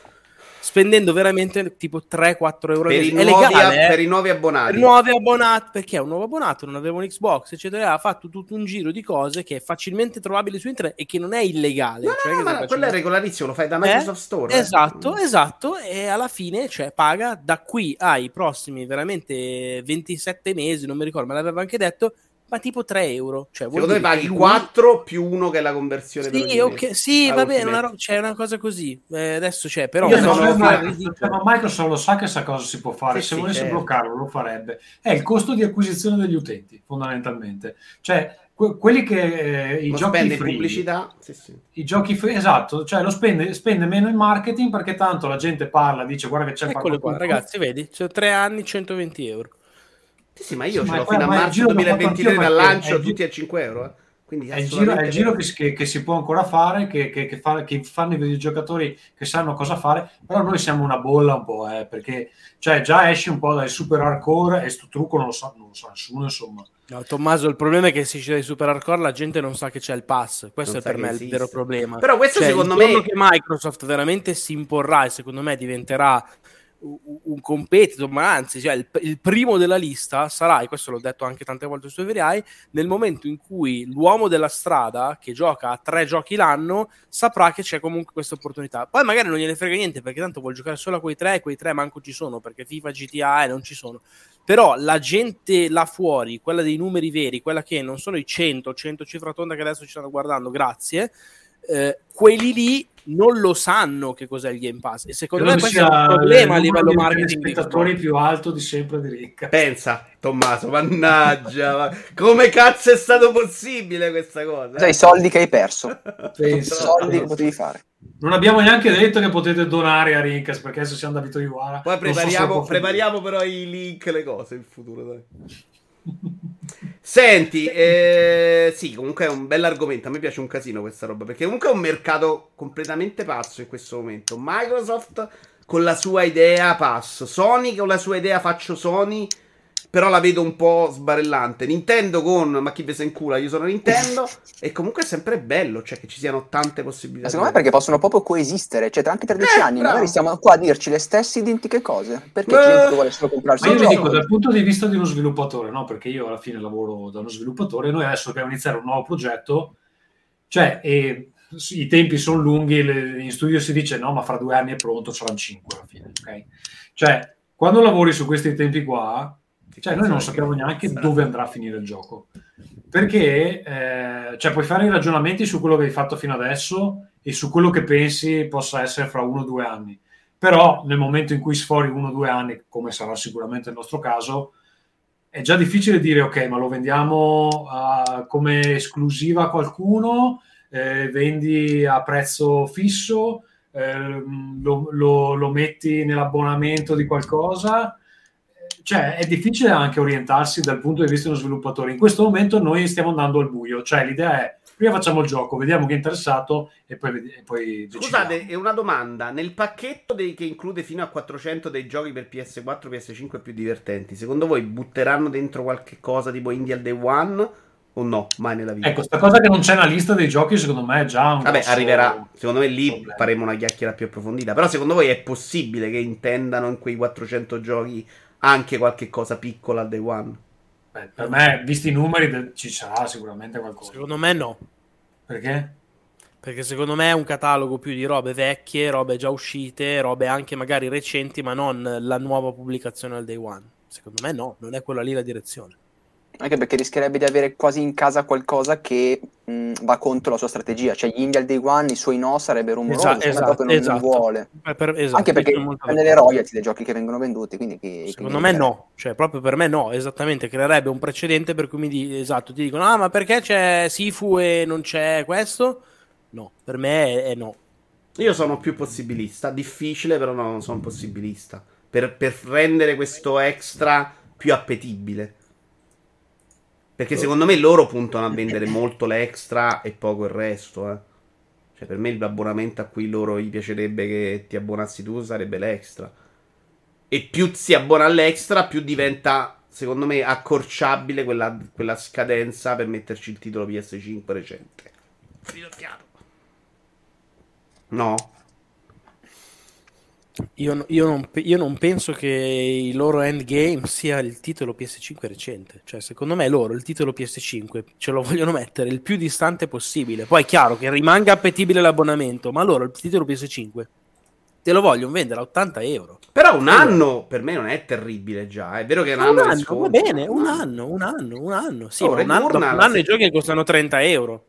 spendendo veramente tipo 3-4 euro Per i, nuovi, legale, eh? per i nuovi abbonati. per nuovi abbonati perché è un nuovo abbonato non aveva un Xbox eccetera ha fatto tutto un giro di cose che è facilmente trovabile su internet e che non è illegale No, cioè no, che ma stai quello è regolarissimo, lo fai da Eh? Microsoft Store. eh. esatto esatto e alla fine cioè paga da qui ai prossimi veramente 27 mesi non mi ricordo ma l'aveva anche detto ma tipo 3 euro cioè, vuol Secondo me paghi lui- 4 più 1 che è la conversione sì, ogni ok, mese. sì Ah, va bene, una ro- c'è una cosa così. Eh, adesso c'è, però Io sono- non so, una ma- Microsoft lo sa che sa cosa si può fare. Sì, Se sì, volesse certo. bloccarlo, lo farebbe. È il costo di acquisizione degli utenti, fondamentalmente. Cioè, que- quelli che eh, i Lo giochi free, pubblicità. Sì, sì. i giochi free, esatto, cioè lo spende, spende meno in marketing perché tanto la gente parla, dice guarda che c'è il Eccole qua, pacchetto". ragazzi, vedi? C'ho 3 anni, 120 euro. Sì, sì, ma io Sì, ce ma l'ho fino a ma il marzo giro l'ho fatto 2023 anch'io dal lancio, il gi- tutti a 5 euro. eh. Quindi È il giro, è il giro che, si- che- che si può ancora fare, che, che- che fa- che fanno i videogiocatori che sanno cosa fare, però noi siamo una bolla un po', eh, perché cioè, già esci un po' dai super hardcore e sto trucco non lo sa, non lo sa nessuno, insomma. No, Tommaso, il problema è che se c'è dei super hardcore la gente non sa che c'è il pass. Questo Non è per me il esiste. vero problema. Però questo Cioè, secondo il me che Microsoft veramente si imporrà e secondo me diventerà un competitor, ma anzi, cioè, il, il primo della lista sarà, e questo l'ho detto anche tante volte su Everai, nel momento in cui l'uomo della strada che gioca a tre giochi l'anno saprà che c'è comunque questa opportunità. Poi magari non gliene frega niente perché tanto vuol giocare solo a quei tre e quei tre manco ci sono perché FIFA, GTA e non ci sono. Però la gente là fuori, quella dei numeri veri, quella che non sono i 100, 100 cifra tonda che adesso ci stanno guardando, grazie, eh, quelli lì non lo sanno che cos'è il Game Pass. E secondo Credo me questo è un problema a livello marketing. di spettatori più alto di sempre di Ricca. Pensa, Tommaso, mannaggia, ma come cazzo è stato possibile questa cosa? Sai, i soldi che hai perso, [laughs] Pensa. soldi che potevi fare. Non abbiamo neanche detto che potete donare a Rincas perché adesso siamo da Vito Iuvara. Poi so prepariamo, può prepariamo però i link, le cose in futuro, dai. [laughs] Senti, eh, sì, comunque è un bell'argomento. A me piace un casino questa roba. Perché comunque è un mercato completamente pazzo in questo momento. Microsoft con la sua idea passo. Sony con la sua idea faccio Sony. Però la vedo un po' sbarellante. Nintendo con ma chi ve se incula, io sono Nintendo. [laughs] e comunque è sempre bello, cioè che ci siano tante possibilità. Ma secondo me perché possono proprio coesistere, cioè tra anche tra dieci Eh, anni bravo. magari stiamo qua a dirci le stesse identiche cose. Perché Eh. gente vuole solo comprarsi io vi gioco. dico dal punto di vista di uno sviluppatore, no? Perché io alla fine lavoro da uno sviluppatore, noi adesso dobbiamo iniziare un nuovo progetto, cioè e, i tempi sono lunghi, le- in studio si dice no, ma fra due anni è pronto, saranno cinque alla fine, ok? Cioè, quando lavori su questi tempi qua, cioè noi non sappiamo neanche dove andrà a finire il gioco. Perché eh, cioè, puoi fare i ragionamenti su quello che hai fatto fino adesso e su quello che pensi possa essere fra uno o due anni. Però nel momento in cui sfori uno o due anni, come sarà sicuramente il nostro caso, è già difficile dire ok, ma lo vendiamo a- come esclusiva a qualcuno, eh, vendi a prezzo fisso, ehm, lo, lo- lo metti nell'abbonamento di qualcosa. Cioè, è difficile anche orientarsi dal punto di vista dello sviluppatore. In questo momento noi stiamo andando al buio, cioè l'idea è prima facciamo il gioco, vediamo chi è interessato e poi, e poi Scusate, è una domanda. Nel pacchetto dei- che include fino a 400 dei giochi per PS4 PS5 più divertenti, secondo voi butteranno dentro qualche cosa tipo Indie al Day One o no? Mai nella vita. Ecco, sta cosa che non c'è una lista dei giochi, secondo me è già un Vabbè, grosso arriverà. Secondo me lì problema. faremo una chiacchiera più approfondita. Però secondo voi è possibile che intendano in quei 400 giochi anche qualche cosa piccola al Day One? Beh, per me, visti i numeri, de- ci sarà sicuramente qualcosa. Secondo me no. Perché? Perché secondo me è un catalogo più di robe vecchie, robe già uscite, robe anche magari recenti, ma non la nuova pubblicazione al day one. Secondo me no, non è quella lì la direzione. Anche perché rischierebbe di avere quasi in casa qualcosa che mh, va contro la sua strategia. Cioè, gli indie al day one, i suoi no sarebbero rumorosi, Esatto, esatto, proprio non, non esatto. vuole. Eh, per- esatto, Anche perché io sono molto prende le d'accordo. royalty dei giochi che vengono venduti, quindi chi- chi Secondo gli me no, cioè proprio per me no, esattamente, creerebbe un precedente per cui mi di- esatto, ti dicono "Ah, ma perché c'è Sifu e non c'è questo?" No, per me è, è no. Io sono più possibilista. Difficile, però no, sono possibilista. Per, per rendere questo extra più appetibile. Perché secondo me loro puntano a vendere molto l'extra e poco il resto. Eh. Cioè, per me l'abbonamento a cui loro gli piacerebbe che ti abbonassi tu sarebbe l'extra. E più si abbona all'extra, più diventa, secondo me, accorciabile quella, quella scadenza per metterci il titolo PS5 recente. No? Io, io non, io non penso che il loro endgame sia il titolo PS5 recente. Cioè, secondo me loro il titolo PS5 ce lo vogliono mettere il più distante possibile. Poi è chiaro che rimanga appetibile l'abbonamento, ma loro il titolo PS5 te lo vogliono vendere a 80 euro. Però un anno per me non è terribile già. È vero che è un Un anno, di anno, va bene, un anno, un anno, un anno. Sì, Oh, un anno, un anno i giochi costano 30 euro.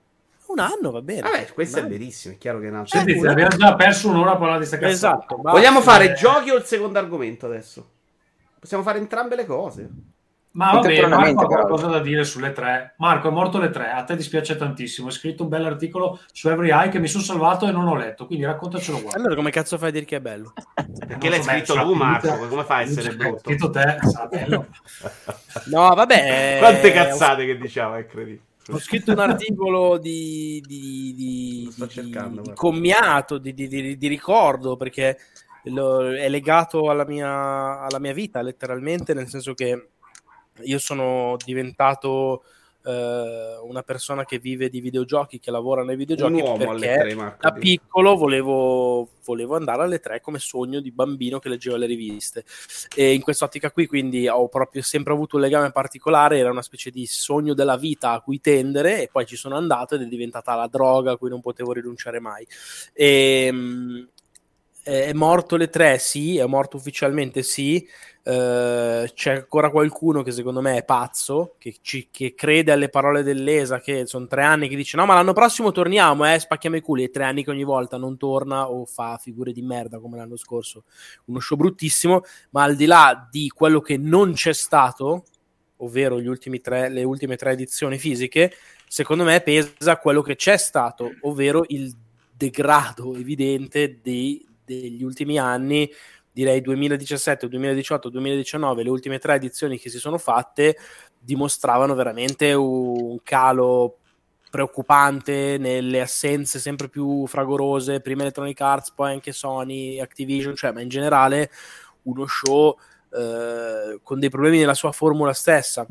Un anno va bene. Vabbè, questo è verissimo. È chiaro che è un altro. Senti, abbiamo già perso un'ora a parlare di sta cazzata. Esatto. Vogliamo fare eh. giochi o il secondo argomento adesso? Possiamo fare entrambe le cose. Ma va bene, Marco ha qualcosa da dire sulle tre. Marco, è morto le tre, a te dispiace tantissimo. Hai scritto un bell'articolo su Every Eye che mi sono salvato e non ho letto, quindi raccontacelo qua. Allora come cazzo fai a dire che è bello? Perché l'hai scritto tu, Marco? Come fai a essere L'hai brutto? scritto te, sarà bello. No, vabbè. [laughs] Quante eh, cazzate che diciamo, è credibile. Ho scritto un articolo di, di, di, di- cercando, di commiato, di, di- di- di ricordo, perché lo- è legato alla mia, alla mia vita, letteralmente, nel senso che io sono diventato eh, una persona che vive di videogiochi, che lavora nei videogiochi, perché tre, Marco. da piccolo volevo, volevo andare alle tre come sogno di bambino che leggeva le riviste e in quest'ottica qui quindi ho proprio sempre avuto un legame particolare era una specie di sogno della vita a cui tendere e poi ci sono andato ed è diventata la droga a cui non potevo rinunciare mai e, mh, è morto le tre sì è morto ufficialmente sì Eh, c'è ancora qualcuno che secondo me è pazzo, che, ci- che crede alle parole dell'ESA, che sono tre anni che dice no, ma l'anno prossimo torniamo, eh, spacchiamo i culi, e tre anni che ogni volta non torna o fa figure di merda come l'anno scorso, uno show bruttissimo, ma al di là di quello che non c'è stato, ovvero tre, le ultime tre edizioni fisiche, secondo me pesa quello che c'è stato, ovvero il degrado evidente dei- degli ultimi anni direi 2017, 2018, 2019, le ultime tre edizioni che si sono fatte dimostravano veramente un calo preoccupante nelle assenze sempre più fragorose, prima Electronic Arts, poi anche Sony, Activision, cioè ma in generale uno show eh, con dei problemi nella sua formula stessa.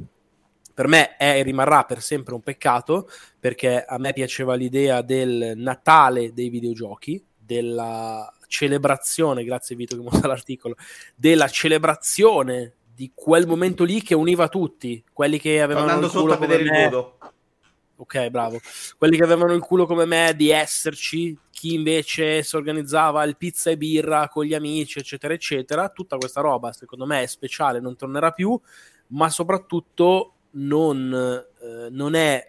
Per me è e rimarrà per sempre un peccato perché a me piaceva l'idea del Natale dei videogiochi, della celebrazione, grazie Vito che mostra l'articolo, della celebrazione di quel momento lì che univa tutti, quelli che avevano andando il culo a vedere come il me, voto. ok bravo, quelli che avevano il culo come me di esserci, chi invece si organizzava il pizza e birra con gli amici, eccetera, eccetera, tutta questa roba secondo me è speciale, non tornerà più, ma soprattutto non, eh, non è...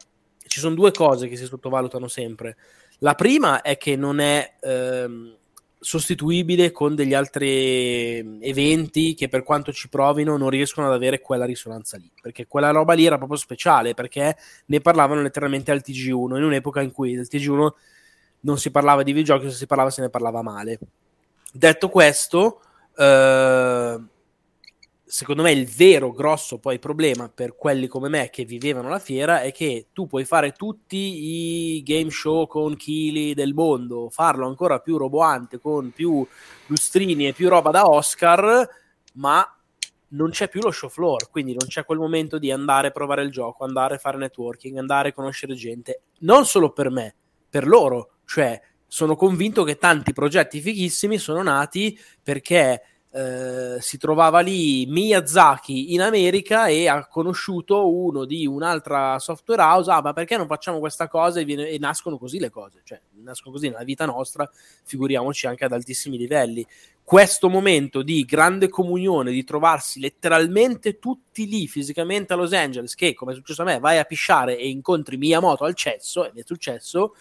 Ci sono due cose che si sottovalutano sempre. La prima è che non è ehm, sostituibile con degli altri eventi che per quanto ci provino non riescono ad avere quella risonanza lì, perché quella roba lì era proprio speciale, perché ne parlavano letteralmente al TG1, in un'epoca in cui del TG1 non si parlava di videogiochi, se si parlava se ne parlava male. Detto questo, eh, secondo me il vero grosso poi problema per quelli come me che vivevano la fiera è che tu puoi fare tutti i game show con chili del mondo, farlo ancora più roboante con più lustrini e più roba da Oscar, ma non c'è più lo show floor, quindi non c'è quel momento di andare a provare il gioco, andare a fare networking, andare a conoscere gente, non solo per me, per loro, cioè sono convinto che tanti progetti fighissimi sono nati perché eh, si trovava lì Miyazaki in America e ha conosciuto uno di un'altra software house. Ah, ma perché non facciamo questa cosa? E, viene- e nascono così le cose, cioè nascono così nella vita nostra, figuriamoci anche ad altissimi livelli. Questo momento di grande comunione, di trovarsi letteralmente tutti lì fisicamente a Los Angeles, che come è successo a me, vai a pisciare e incontri Miyamoto al cesso, e mi è successo,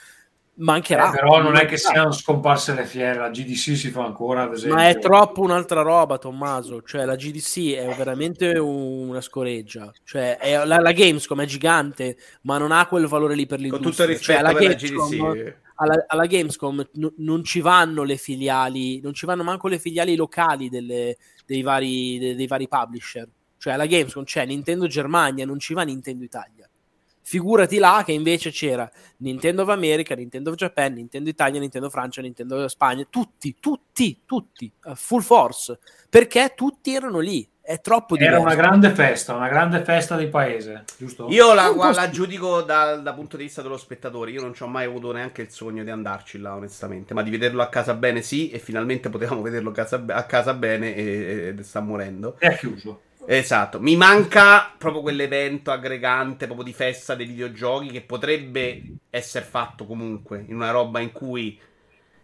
mancherà. Eh, però non è che siano scomparse le fiere, la GDC si fa ancora, ad esempio. Ma è troppo un'altra roba, Tommaso. Cioè, la GDC è veramente un- una scoreggia. Cioè, è- la, la Gamescom è gigante, ma non ha quel valore lì per Con l'industria. tutto il rispetto Cioè, alla per la Gamescom- GDC. alla, alla Gamescom n- non ci vanno le filiali, non ci vanno manco le filiali locali delle- dei, vari, de- dei vari publisher. Cioè, alla Gamescom c'è Nintendo Germania, non ci va Nintendo Italia. Figurati là che invece c'era Nintendo of America, Nintendo of Japan, Nintendo Italia, Nintendo Francia, Nintendo Spagna, tutti, tutti, tutti, uh, full force, perché tutti erano lì. È troppo Era diverso. una grande festa, una grande festa di paese, giusto? Io la, la sì. giudico dal, dal punto di vista dello spettatore. Io non ci ho mai avuto neanche il sogno di andarci là, onestamente. Ma di vederlo a casa bene, sì. E finalmente potevamo vederlo a casa, a casa bene e, e sta morendo. È chiuso. Esatto, mi manca proprio quell'evento aggregante, proprio di festa dei videogiochi che potrebbe essere fatto comunque in una roba in cui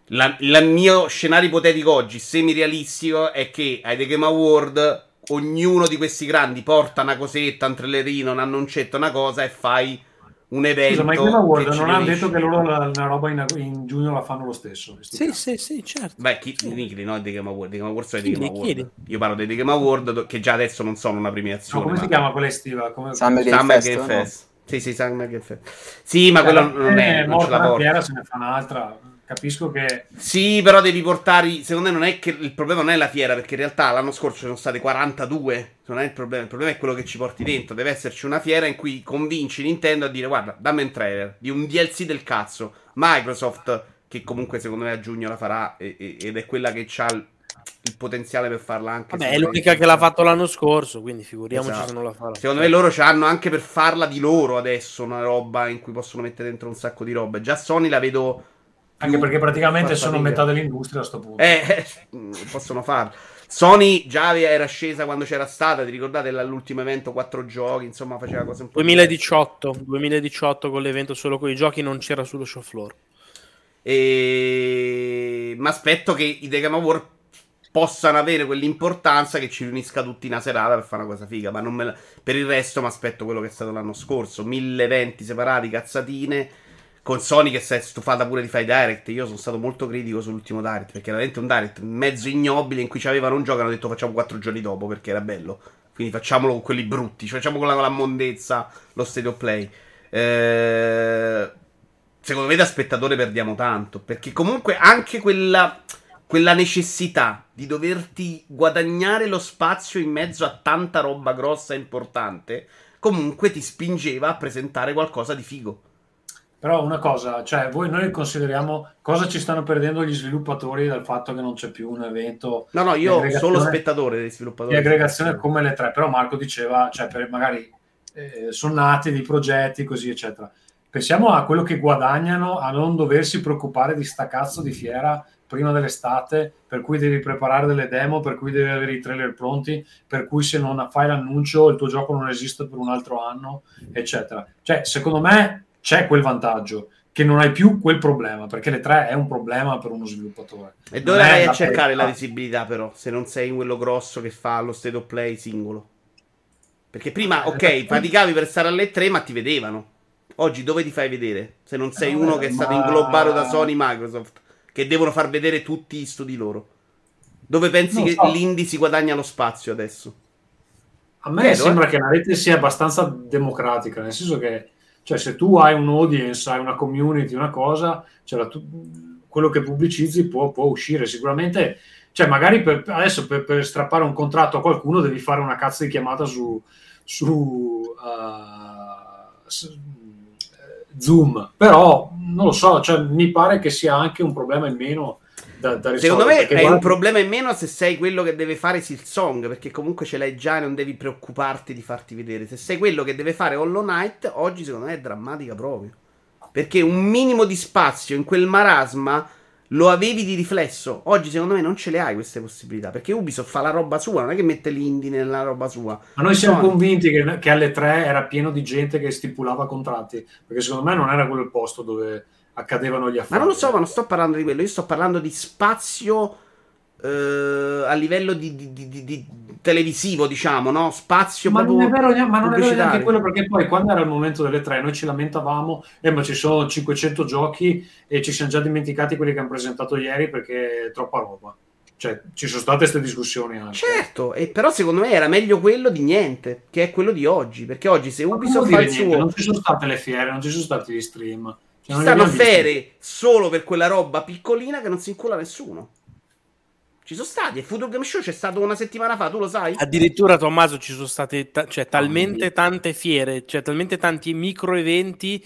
il mio scenario ipotetico oggi, semi-realistico, è che ai The Game Award ognuno di questi grandi porta una cosetta, un trailerino, un annuncetto, una cosa e fai un evento. Scusa, ma i Game Award non hanno riunisce. detto che loro la, la roba in, in giugno la fanno lo stesso. Sì, cazzi. sì, sì, certo. Beh, chi, Nickli, no? The Game Award. The Game Award sono Chiedi, Game Award. chiedi. Io parlo dei The Game Award che già adesso non sono una No, premiazione. come si ma- chiama quella estiva? Come... Summer Game Summer Fest, Game no? Fest. Sì, sì, Summer Game Fest. Sì, ma quello non è, non ce la porta. se ne fa un'altra. Capisco che Sì, però devi portare. Secondo me non è che il problema non è la fiera, perché in realtà l'anno scorso ci sono state 42. Non è il problema. Il problema è quello che ci porti dentro. Deve esserci una fiera in cui convinci Nintendo a dire: Guarda, dammi un trailer di un DLC del cazzo. Microsoft, che comunque secondo me a giugno la farà, e- e- ed è quella che ha il, il potenziale per farla anche. Vabbè, è l'unica che l'ha fatto l'anno scorso, quindi figuriamoci Esatto. se non la farà. Secondo me loro ce l'hanno anche per farla di loro adesso, una roba in cui possono mettere dentro un sacco di roba. Già Sony la vedo... anche più perché praticamente sono fatica. metà dell'industria a sto punto. Eh, eh, possono farlo. Sony già era scesa quando c'era stata, ti ricordate l'ultimo evento, quattro giochi, insomma faceva cose un po' 2018, 2018 con l'evento solo con i giochi non c'era sullo show floor. E... Ma aspetto che i The Game Award possano avere quell'importanza che ci riunisca tutti in una serata per fare una cosa figa. Ma non me la- per il resto mi aspetto quello che è stato l'anno scorso: mille eventi separati, cazzatine. Con Sony che si è stufata pure di fare i direct. Io sono stato molto critico sull'ultimo direct perché era veramente un direct mezzo ignobile in cui c'avevano un gioco e hanno detto facciamo quattro giorni dopo perché era bello. Quindi facciamolo con quelli brutti, cioè facciamo con la, con la mondezza lo state of play. Eh, secondo me da spettatore perdiamo tanto perché comunque anche quella, quella necessità di doverti guadagnare lo spazio in mezzo a tanta roba grossa e importante comunque ti spingeva a presentare qualcosa di figo. Però una cosa, cioè voi noi consideriamo cosa ci stanno perdendo gli sviluppatori dal fatto che non c'è più un evento No, no, di io aggregazione- solo spettatore dei di sviluppatori. aggregazione come le tre, però Marco diceva, cioè per magari eh, sono nati dei progetti così eccetera. Pensiamo a quello che guadagnano a non doversi preoccupare di sta cazzo di fiera prima dell'estate, per cui devi preparare delle demo, per cui devi avere i trailer pronti, per cui se non fai l'annuncio il tuo gioco non esiste per un altro anno, eccetera. Cioè, secondo me c'è quel vantaggio che non hai più quel problema, perché le tre è un problema per uno sviluppatore. E dove vai a cercare la visibilità, però, se non sei quello grosso che fa lo state of play singolo? Perché prima, Eh, ok, faticavi per stare alle 3, ma ti vedevano. Oggi dove ti fai vedere? Se non sei Eh, uno che è stato ma- inglobato da Sony Microsoft, che devono far vedere tutti gli studi loro. Dove pensi Non che so. l'indie si guadagna lo spazio adesso? A me Vedo, sembra che la rete sia abbastanza democratica, nel senso che cioè, se tu hai un audience, hai una community, una cosa, cioè, la quello che pubblicizzi può, può uscire. Sicuramente, cioè, magari per, adesso per, per strappare un contratto a qualcuno devi fare una cazzo di chiamata su, su uh, Zoom, però non lo so, cioè, mi pare che sia anche un problema in meno da, da risolvere. Secondo me è un guarda- problema in meno se sei quello che deve fare Silsong, perché comunque ce l'hai già e non devi preoccuparti di farti vedere. Se sei quello che deve fare Hollow Knight, oggi secondo me è drammatica proprio. Perché un minimo di spazio in quel marasma lo avevi di riflesso. Oggi secondo me non ce le hai queste possibilità, perché Ubisoft fa la roba sua, non è che mette l'indie nella roba sua. Ma noi siamo Sony. convinti che, che alle tre era pieno di gente che stipulava contratti, perché secondo me non era quello il posto dove accadevano gli affari. Ma non lo so, ma non sto parlando di quello, io sto parlando di spazio eh, a livello di, di- di- di- di televisivo, diciamo, no? Spazio Ma non è vero, neanche- ma non è vero neanche quello perché poi quando era il momento delle tre noi ci lamentavamo, eh, ma ci sono 500 giochi e ci siamo già dimenticati quelli che hanno presentato ieri perché è troppa roba. Cioè, ci sono state queste discussioni anche. Certo, e però secondo me era meglio quello di niente, che è quello di oggi. Perché oggi se Ubisoft fa il suo, Non ci sono state le fiere, non ci sono stati gli stream. Ci non stanno fere solo per quella roba piccolina che non si incula nessuno. Ci sono stati. E Future Game Show c'è stato una settimana fa, tu lo sai? Addirittura, Tommaso, ci sono state ta- cioè, talmente tante fiere, cioè talmente tanti micro eventi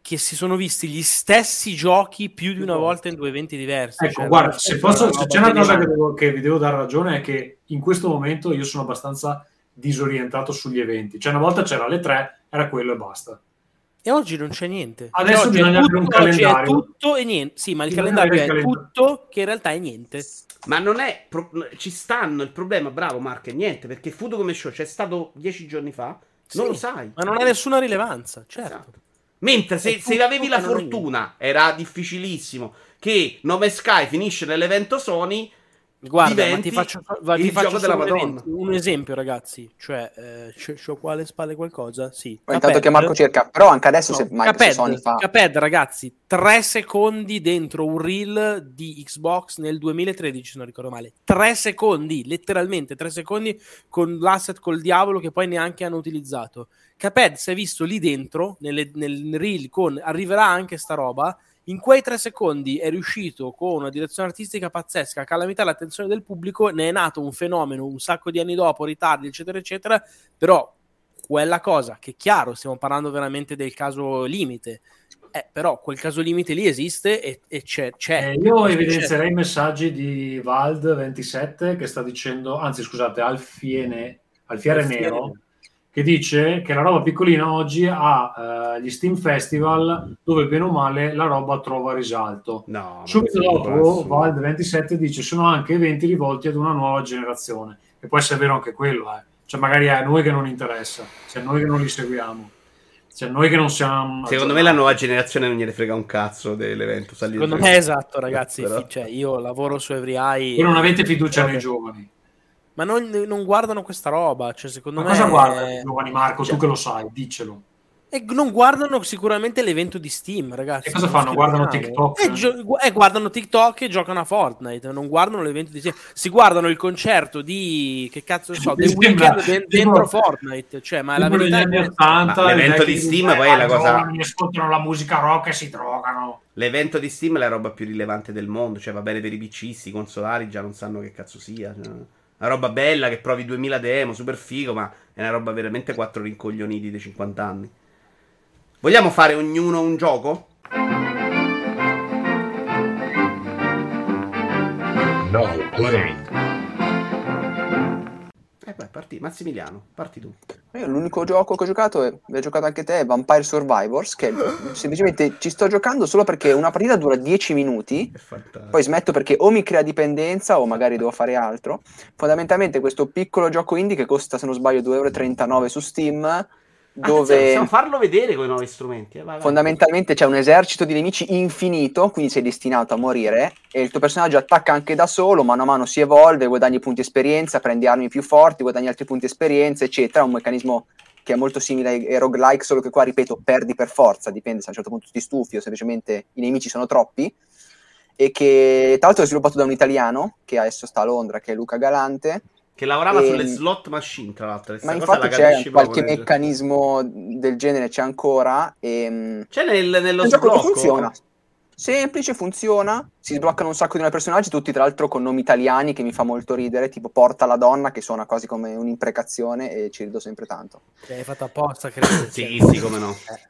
che si sono visti gli stessi giochi più di una volta in due eventi diversi. Ecco, Cioè, guarda, se, posso, se c'è una cosa che, devo- che vi devo dare ragione è che in questo momento io sono abbastanza disorientato sugli eventi. Cioè, una volta c'era le tre, era quello e basta. E oggi non c'è niente. Adesso oggi è bisogna avere un tutto- oggi è calendario. tutto e niente. Sì, ma il Bisogna calendario è calendario. tutto che in realtà è niente. Ma non è. pro- ci stanno il problema, bravo Mark, è niente. Perché Fudo come show c'è stato dieci giorni fa. Non Sì, lo sai. Ma non ha nessuna rilevanza, certo. Esatto. Mentre se, se tutto avevi la non fortuna, era difficilissimo. Che Nome Sky finisce nell'evento Sony. Guarda, ma ti faccio, va- il ti faccio gioco della solo un, Madonna. evento- un esempio, ragazzi. Cioè, eh, c'ho, c'ho qua alle spalle qualcosa? Sì. Poi intanto che Marco cerca, però anche adesso se No, Microsoft Cuphead, Sony fa Cuphead, ragazzi, tre secondi dentro un reel di Xbox nel 2013, se non ricordo male. Tre secondi, letteralmente tre secondi con l'asset col diavolo che poi neanche hanno utilizzato. Cuphead si è visto lì dentro, nelle- nel reel con arriverà anche sta roba. In quei tre secondi è riuscito con una direzione artistica pazzesca a calamitare l'attenzione del pubblico. Ne è nato un fenomeno un sacco di anni dopo, ritardi, eccetera, eccetera. Però quella cosa, che chiaro, stiamo parlando veramente del caso limite, eh, però quel caso limite lì esiste e, e c'è. c'è. Eh, io C'è. evidenzierei i messaggi di Vald27 che sta dicendo, anzi scusate, Alfiene, Alfiere Alfiere Nero. Che dice che la roba piccolina oggi ha eh, gli Steam Festival dove bene o male la roba trova risalto. No, Subito dopo è assurdo. Vald27 dice sono anche eventi rivolti ad una nuova generazione. E può essere vero anche quello, eh. Cioè magari è a noi che non interessa, cioè noi che non li seguiamo, cioè noi che non siamo... Secondo me la nuova generazione non gliene frega un cazzo dell'evento. Secondo me è esatto, ragazzi. Però- cioè, io lavoro su Every Eye. Voi non avete fiducia Vabbè. nei giovani. Ma non, non guardano questa roba. Cioè, secondo Ma me. cosa guardano i giovani Marco? Cioè- Tu che lo sai, diccelo. E non guardano sicuramente l'evento di Steam, ragazzi. E cosa fanno? Guardano. TikTok? E, gio- e guardano TikTok e giocano a Fortnite. Non guardano l'evento di Steam. Si guardano il concerto di. Che cazzo ne so? Mi The sembra- Weeknd de- dentro Fortnite. Cioè, ma la verità è questa. 80, Ma l'evento di Steam poi è la "Eh, i cosa- giovani ascoltano la musica rock e si drogano. L'evento di Steam è la roba più rilevante del mondo. Cioè, va bene per i PCisti, i consolari già non sanno che cazzo sia. Cioè, una roba bella che provi 2000 demo, super figo, ma è una roba veramente quattro rincoglioniti dei 50 anni. Vogliamo fare ognuno un gioco? Now playing. Parti. Massimiliano, parti tu. Io l'unico gioco che ho giocato, e hai giocato anche te, è Vampire Survivors, che semplicemente ci sto giocando solo perché una partita dura 10 minuti, poi smetto perché o mi crea dipendenza o magari devo fare altro. Fondamentalmente questo piccolo gioco indie che costa, se non sbaglio, 2,39 euro su Steam, dove possiamo farlo vedere con i nuovi strumenti. eh, vai, vai. fondamentalmente c'è un esercito di nemici infinito, quindi sei destinato a morire e il tuo personaggio attacca anche da solo, mano a mano si evolve, guadagni punti esperienza, prendi armi più forti, guadagni altri punti esperienza, eccetera, un meccanismo che è molto simile ai roguelike, solo che qua, ripeto, perdi per forza, dipende se a un certo punto ti stufi o semplicemente i nemici sono troppi, e che tra l'altro è sviluppato da un italiano, che adesso sta a Londra, che è Luca Galante, Che lavorava Ehm, sulle slot machine, tra l'altro. ma infatti la c'è qualche meccanismo del genere, c'è ancora, e... C'è nel, nello che sblocco. funziona. Semplice, funziona. Si sbloccano un sacco di nuovi personaggi, tutti tra l'altro con nomi italiani che mi fa molto ridere, tipo Porta la donna, che suona quasi come un'imprecazione e ci rido sempre tanto. Cioè, hai fatto apposta, credo. Sì, Cioè, sì, come no. eh,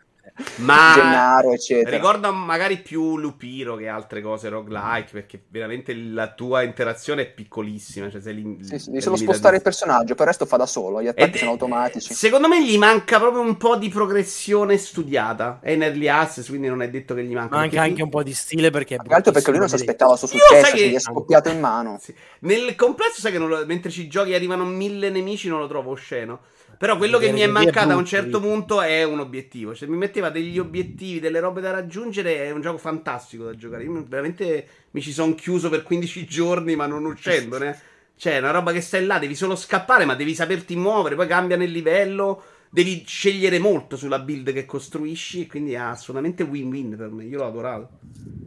Ma Gennaro, eccetera. ricorda magari più Lupiro che altre cose roguelike, perché veramente la tua interazione è piccolissima. Cioè sei lim- Sì, sì, solo spostare il personaggio, per il resto fa da solo, gli attacchi Ed- sono automatici. Secondo me gli manca proprio un po' di progressione studiata. È in early access, quindi non è detto che gli manca. Ma anche, perché anche un po' di stile perché è altro perché lui non si aspettava il suo successo, che- gli è scoppiato in mano. Sì. Nel complesso, sai che non lo- mentre ci giochi arrivano mille nemici, non lo trovo osceno. Però quello che mi è mancato a un certo punto è un obiettivo. Cioè, mi metteva degli obiettivi, delle robe da raggiungere. È un gioco fantastico da giocare. Io veramente mi ci sono chiuso per 15 giorni, ma non uscendone. [laughs] Cioè, è una roba che stai là, devi solo scappare, ma devi saperti muovere. Poi cambia nel livello. Devi scegliere molto sulla build che costruisci. Quindi è assolutamente win-win per me. Io l'ho adorato.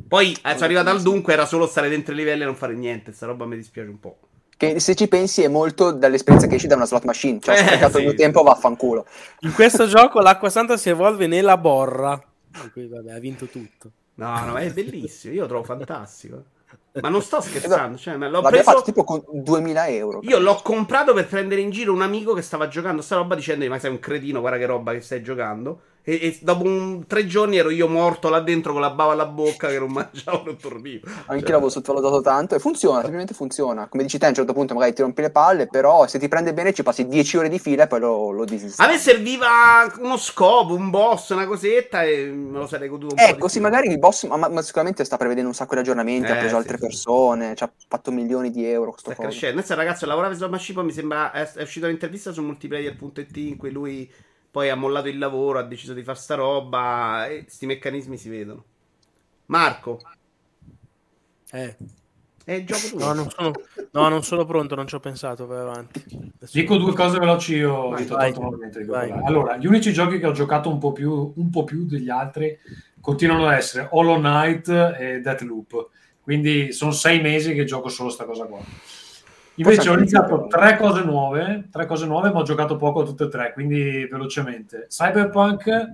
Poi, eh, sono arrivato al dunque, era solo stare dentro i livelli e non fare niente. Sta roba mi dispiace un po'. Che se ci pensi è molto dall'esperienza che esci da una slot machine. Cioè, ho Eh, sprecato sì. il mio tempo, vaffanculo. In questo gioco l'acqua santa si evolve nella borra. Qui, vabbè, ha vinto tutto. No, no, è bellissimo. Io lo trovo fantastico. Ma non sto scherzando, cioè, me l'ho preso... fatto tipo con 2000 euro. Io l'ho comprato per prendere in giro un amico che stava giocando sta roba dicendogli ma sei un cretino, guarda che roba che stai giocando. E, e dopo un- tre giorni ero io morto là dentro con la bava alla bocca che non [laughs] mangiavo, non dormivo. Anche Cioè, l'avevo sottovalutato tanto e funziona, semplicemente funziona. Come dici te, a un certo punto magari ti rompi le palle, però se ti prende bene ci passi 10 ore di fila e poi lo, lo A disinstalli. me serviva uno scopo, un boss, una cosetta e me lo sarei goduto un po' Ecco, sì, più. magari il boss, ma, ma sicuramente sta prevedendo un sacco di aggiornamenti, ha Eh, preso sì, altre sì. persone, ci ha fatto milioni di euro. Sta coso. crescendo. Adesso il ragazzo lavorava su Machine, mi sembra è, è uscita un'intervista su multiplayer.it in cui lui poi ha mollato il lavoro, ha deciso di fare sta roba e sti meccanismi si vedono. Marco, Eh, è gioco tuo. no, non sono, no, non sono pronto, non ci ho pensato. Vai avanti. Adesso- Dico due cose veloci io, Vai, vai. Vai. Allora, gli unici giochi che ho giocato un po' più, un po' più degli altri continuano ad essere Hollow Knight e Deathloop. Quindi sono sei mesi che gioco solo sta cosa qua. Invece ho iniziato tre cose nuove, tre cose nuove, ma ho giocato poco a tutte e tre, quindi velocemente. Cyberpunk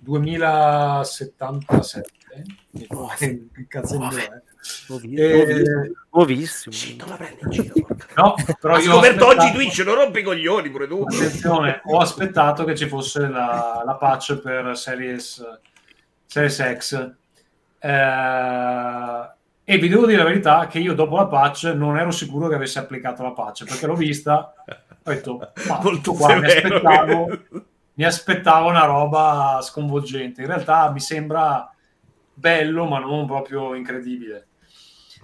2077. che cazzo nome è? Eh, visto, nuovissimo. Sì, non la prendi in giro. No, però Ha io ho scoperto oggi aspettato- Twitch, non rompi i coglioni pure tu. Attenzione, ho aspettato che ci fosse la, la patch per Series, Series X. Eh, e vi devo dire la verità che io dopo la patch non ero sicuro che avesse applicato la patch perché l'ho vista ho detto ma Molto qua, mi, severo. aspettavo, mi aspettavo una roba sconvolgente in realtà mi sembra bello ma non proprio incredibile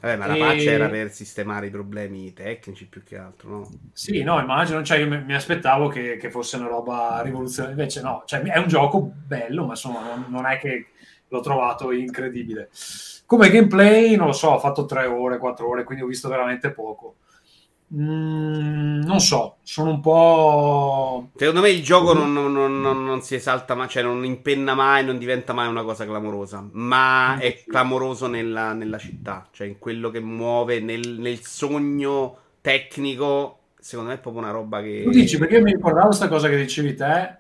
Vabbè, ma la E- patch era per sistemare i problemi tecnici più che altro, no? Sì, no, immagino, cioè io mi, mi aspettavo che, che fosse una roba rivoluzionaria, invece no, cioè, è un gioco bello, ma insomma non, non è che l'ho trovato incredibile. Come gameplay, non lo so, ho fatto tre ore, quattro ore, quindi ho visto veramente poco. Mm, non so, sono un po'... Secondo me il gioco non, non- non- non- non si esalta mai, cioè non impenna mai, non diventa mai una cosa clamorosa, ma è clamoroso nella, nella città, cioè in quello che muove, nel, nel sogno tecnico, secondo me è proprio una roba che... Tu dici, perché mi ricordavo questa cosa che dicevi te,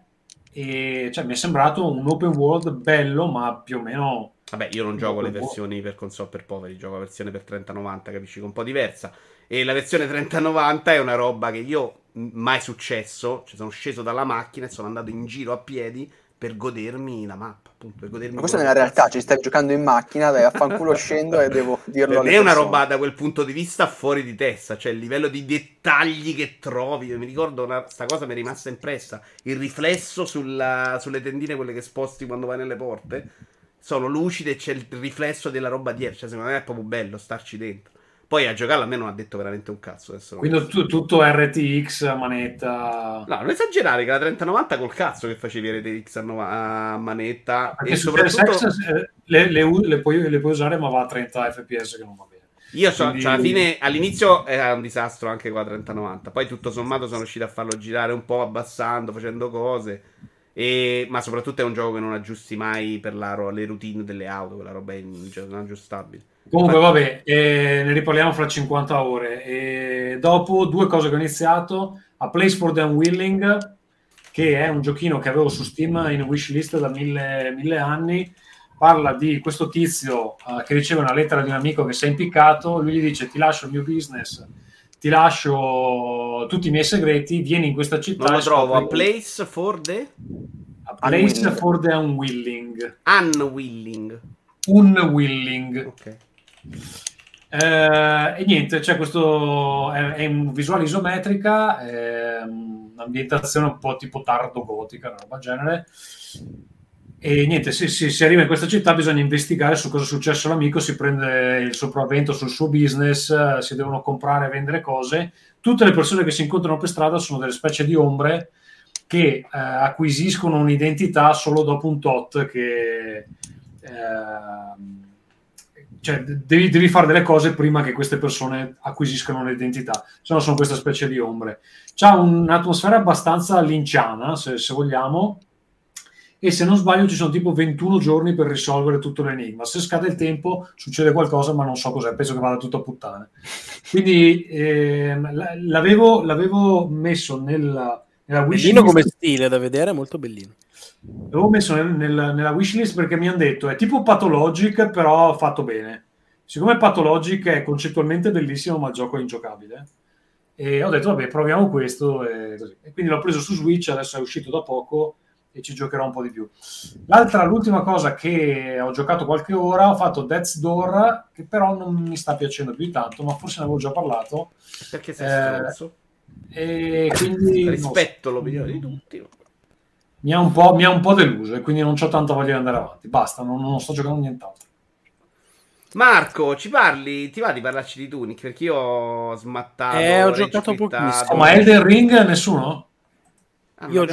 e cioè, mi è sembrato un open world bello, ma più o meno... Vabbè, io non gioco le versioni per console per poveri, gioco la versione per 3090, capisci, che è un po' diversa. E la versione 3090 è una roba che io mai successo, cioè sono sceso dalla macchina e sono andato in giro a piedi per godermi la mappa, appunto, per godermi Ma questa nella realtà, ci stai giocando in macchina, dai, affanculo [laughs] scendo e devo dirlo me è una roba da quel punto di vista fuori di testa, cioè il livello di dettagli che trovi. Io mi ricordo una, sta cosa mi è rimasta impressa. Il riflesso sulla- sulle tendine, quelle che sposti quando vai nelle porte, sono lucide e c'è il riflesso della roba dietro. Cioè, secondo me è proprio bello starci dentro. Poi a giocarlo a me non ha detto veramente un cazzo. Quindi tu- tutto RTX, manetta... No, non esagerare che la 3090 col cazzo che facevi RTX a, nova- a manetta. Perché e soprattutto... Eh, le, le le puoi, le puoi usare, ma va a 30 fps che non va bene. Io so, Quindi- cioè, alla fine, all'inizio era un disastro anche con la 3090, poi tutto sommato sono riuscito a farlo girare un po' abbassando, facendo cose. E- ma soprattutto è un gioco che non aggiusti mai per la ro- le routine delle auto, quella roba è cioè, non aggiustabile. Comunque, Infatti- vabbè, eh, ne riparliamo fra 50 ore. E dopo due cose che ho iniziato: A Place for the Unwilling, che è un giochino che avevo su Steam in wishlist da mille, mille anni. Parla di questo tizio eh, che riceve una lettera di un amico che si è impiccato. Lui gli dice: Ti lascio il mio business, ti lascio tutti i miei segreti. Vieni in questa città. Non lo trovo. A Place for the A Place Unwilling. for the Unwilling. Unwilling. Unwilling. Ok. Eh, e niente, c'è questo è, è un visuale isometrica, è un'ambientazione un po' tipo tardo gotica, una roba del genere. E niente, se si, arriva in questa città bisogna investigare su cosa è successo all'amico, si prende il sopravvento sul suo business, eh, si devono comprare e vendere cose. Tutte le persone che si incontrano per strada sono delle specie di ombre che eh, acquisiscono un'identità solo dopo un tot che... ehm, cioè, devi, devi fare delle cose prima che queste persone acquisiscano un'identità, se no sono questa specie di ombre. C'ha un'atmosfera abbastanza linciana, se, se vogliamo, e se non sbaglio ci sono tipo 21 giorni per risolvere tutto l'enigma. Se scade il tempo succede qualcosa, ma non so cos'è, penso che vada tutto a puttane. Quindi l- l'avevo, l'avevo messo nella, nella Bellino wishlist come stile da vedere, molto bellino. L'avevo messo nel- nel- nella wishlist perché mi hanno detto è tipo Pathologic, però fatto bene. siccome Pathologic è concettualmente bellissimo, ma il gioco è ingiocabile, e ho detto, vabbè, proviamo questo. E, e quindi l'ho preso su Switch, adesso è uscito da poco e ci giocherò un po' di più. L'altra, l'ultima cosa che ho giocato qualche ora, ho fatto Death's Door, che però non mi sta piacendo più di tanto, ma forse ne avevo già parlato. Perché sei Eh, stronzo? E quindi Rispetto l'opinione di tutti. mi ha un po', mi ha un po' deluso e quindi non ho tanta voglia di andare avanti. Basta, non, non sto giocando nient'altro. Marco, ci parli? Ti va di parlarci di Tunic? Perché io ho smattato. Eh, ho giocato pochissimo. Ma Elden Ring nessuno? Ah, Io ho,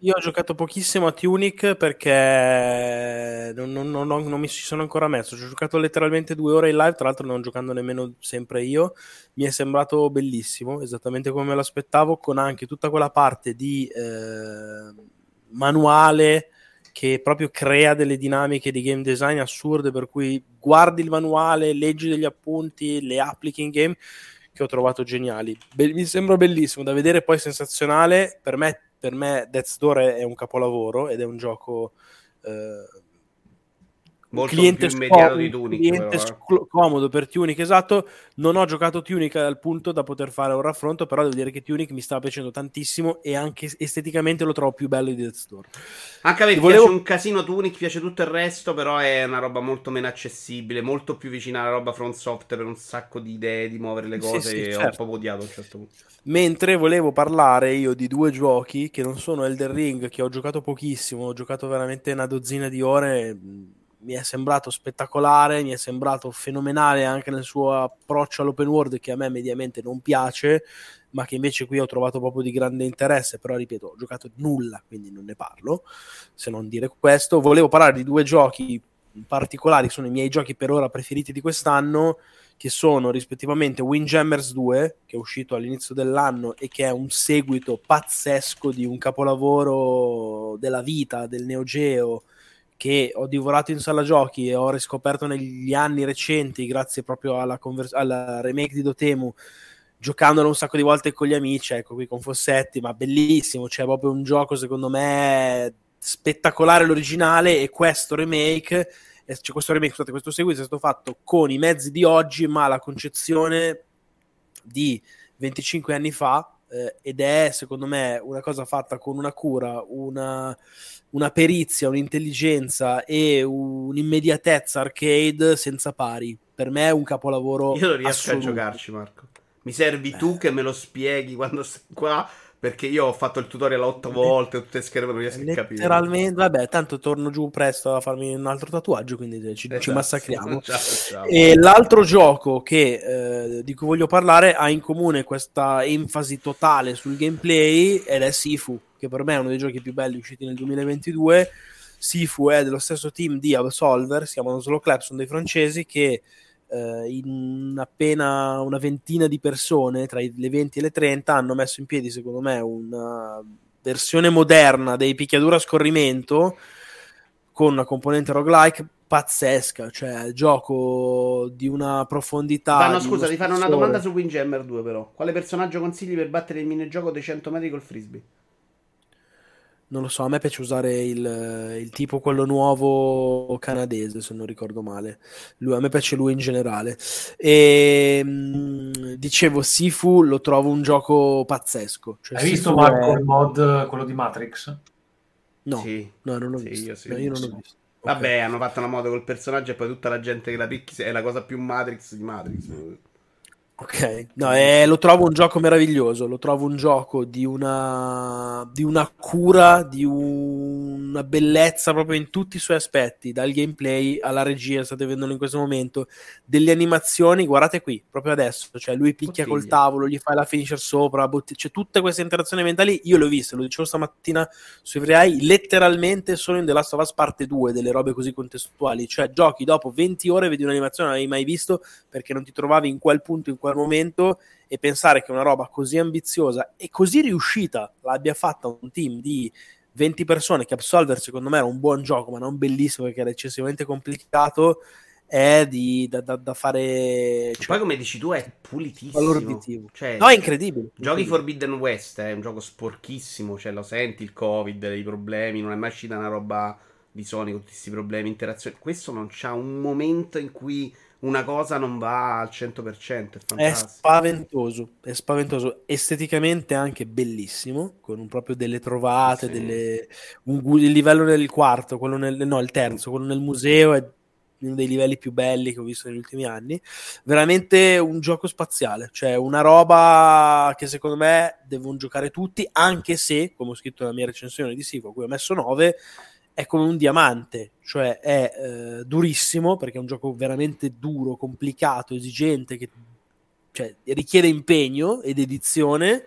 io ho giocato pochissimo a Tunic perché non, non- non non mi ci sono ancora messo. Ci ho giocato letteralmente due ore in live, tra l'altro non giocando nemmeno sempre io. Mi è sembrato bellissimo, esattamente come me lo aspettavo, con anche tutta quella parte di eh, manuale che proprio crea delle dinamiche di game design assurde, per cui guardi il manuale, leggi degli appunti, le applichi in game che ho trovato geniali. Be- mi sembra bellissimo da vedere, poi sensazionale. Per me, per me Death's Door è, è un capolavoro ed è un gioco eh, Molto cliente, più immediato sco- di Tunic, cliente però, eh. comodo per Tunic, esatto. Non ho giocato Tunic al punto da poter fare un raffronto, però devo dire che Tunic mi sta piacendo tantissimo e anche esteticamente lo trovo più bello di Death's Door. Anche a me Volevo- piace un casino Tunic, piace tutto il resto, però è una roba molto meno accessibile, molto più vicina alla roba Front Software per un sacco di idee di muovere le Sì, cose sì, e ho un certo. po' odiato a un certo punto. Mentre volevo parlare io di due giochi che non sono Elden Ring, che ho giocato pochissimo, ho giocato veramente una dozzina di ore. Mi è sembrato spettacolare, mi è sembrato fenomenale anche nel suo approccio all'open world, che a me mediamente non piace, ma che invece qui ho trovato proprio di grande interesse. Però, ripeto, ho giocato nulla, quindi non ne parlo, se non dire questo. Volevo parlare di due giochi particolari, sono i miei giochi per ora preferiti di quest'anno che sono rispettivamente Windjammers 2, che è uscito all'inizio dell'anno e che è un seguito pazzesco di un capolavoro della vita del Neo Geo che ho divorato in sala giochi e ho riscoperto negli anni recenti grazie proprio alla, convers- alla remake di Dotemu giocandolo un sacco di volte con gli amici, ecco qui con Fossetti, ma bellissimo, c'è proprio un gioco secondo me spettacolare l'originale e questo remake cioè questo remake, scusate, questo seguito è stato fatto con i mezzi di oggi, ma la concezione di 25 anni fa eh, ed è secondo me una cosa fatta con una cura, una, una perizia, un'intelligenza e un'immediatezza arcade senza pari. Per me è un capolavoro. Io non riesco assoluto. a giocarci, Marco. Mi servi tu che me lo spieghi quando sei qua, perché io ho fatto il tutorial otto volte, tutte scherme non riesco a capire. Letteralmente, vabbè, tanto torno giù presto a farmi un altro tatuaggio, quindi ci, ci Esatto. massacriamo. [laughs] Ciao, ciao. E l'altro gioco che, eh, di cui voglio parlare ha in comune questa enfasi totale sul gameplay ed è Sifu, che per me è uno dei giochi più belli usciti nel 2022. Sifu è dello stesso team di Absolver, si chiamano Slow Clap, sono dei francesi che eh, in appena una ventina di persone, tra le 20 e le 30, hanno messo in piedi, secondo me, una versione moderna dei picchiaduro a scorrimento con una componente roguelike pazzesca, cioè gioco di una profondità. Vanno, scusa, ti fanno una domanda su Windjammer 2 però. Quale personaggio consigli per battere il minigioco dei 100 metri col frisbee? Non lo so, a me piace usare il, il tipo quello nuovo canadese, se non ricordo male. Lui- a me piace lui in generale. E mh, dicevo, Sifu lo trovo un gioco pazzesco. Cioè, Hai visto Sifu Marco è- il mod, quello di Matrix? No, Sì. no, non l'ho Sì, visto. io sì, No, io non l'ho visto. Vabbè, hanno fatto una moto col personaggio e poi tutta la gente che la picchi è la cosa più Matrix di Matrix. Ok, no, eh, lo trovo un gioco meraviglioso, lo trovo un gioco di una, di una cura, di una bellezza proprio in tutti i suoi aspetti, dal gameplay alla regia, state vedendo in questo momento, delle animazioni, guardate qui, proprio adesso, cioè lui picchia col Bottiglia. tavolo, gli fai la finisher sopra, botti- c'è tutte queste interazioni mentali, io le ho viste, lo dicevo stamattina su Every letteralmente solo in The Last of Us parte 2, delle robe così contestuali, cioè giochi dopo 20 ore, vedi un'animazione, non l'avevi mai visto, perché non ti trovavi in quel punto, in quel momento, e pensare che una roba così ambiziosa e così riuscita l'abbia fatta un team di 20 persone, che Absolver secondo me era un buon gioco, ma non bellissimo perché era eccessivamente complicato, è di, da, da- da fare... Poi, Cioè, come dici tu, è pulitissimo. Cioè, No, è incredibile. Giochi incredibile. Forbidden West è un gioco sporchissimo, cioè lo senti il Covid, i problemi, non è mai uscita una roba di Sony con tutti questi problemi, interazioni. Questo non c'ha un momento in cui una cosa non va al 100%, è È spaventoso, è spaventoso, esteticamente anche bellissimo, con proprio delle trovate, Sì. delle- un il livello del quarto, quello nel, no, il terzo, quello nel museo è uno dei livelli più belli che ho visto negli ultimi anni. Veramente un gioco spaziale, cioè una roba che secondo me devono giocare tutti, anche se, come ho scritto nella mia recensione di Sivo, a cui ho messo 9, è come un diamante, cioè è eh, durissimo perché è un gioco veramente duro, complicato, esigente, che cioè, richiede impegno ed edizione.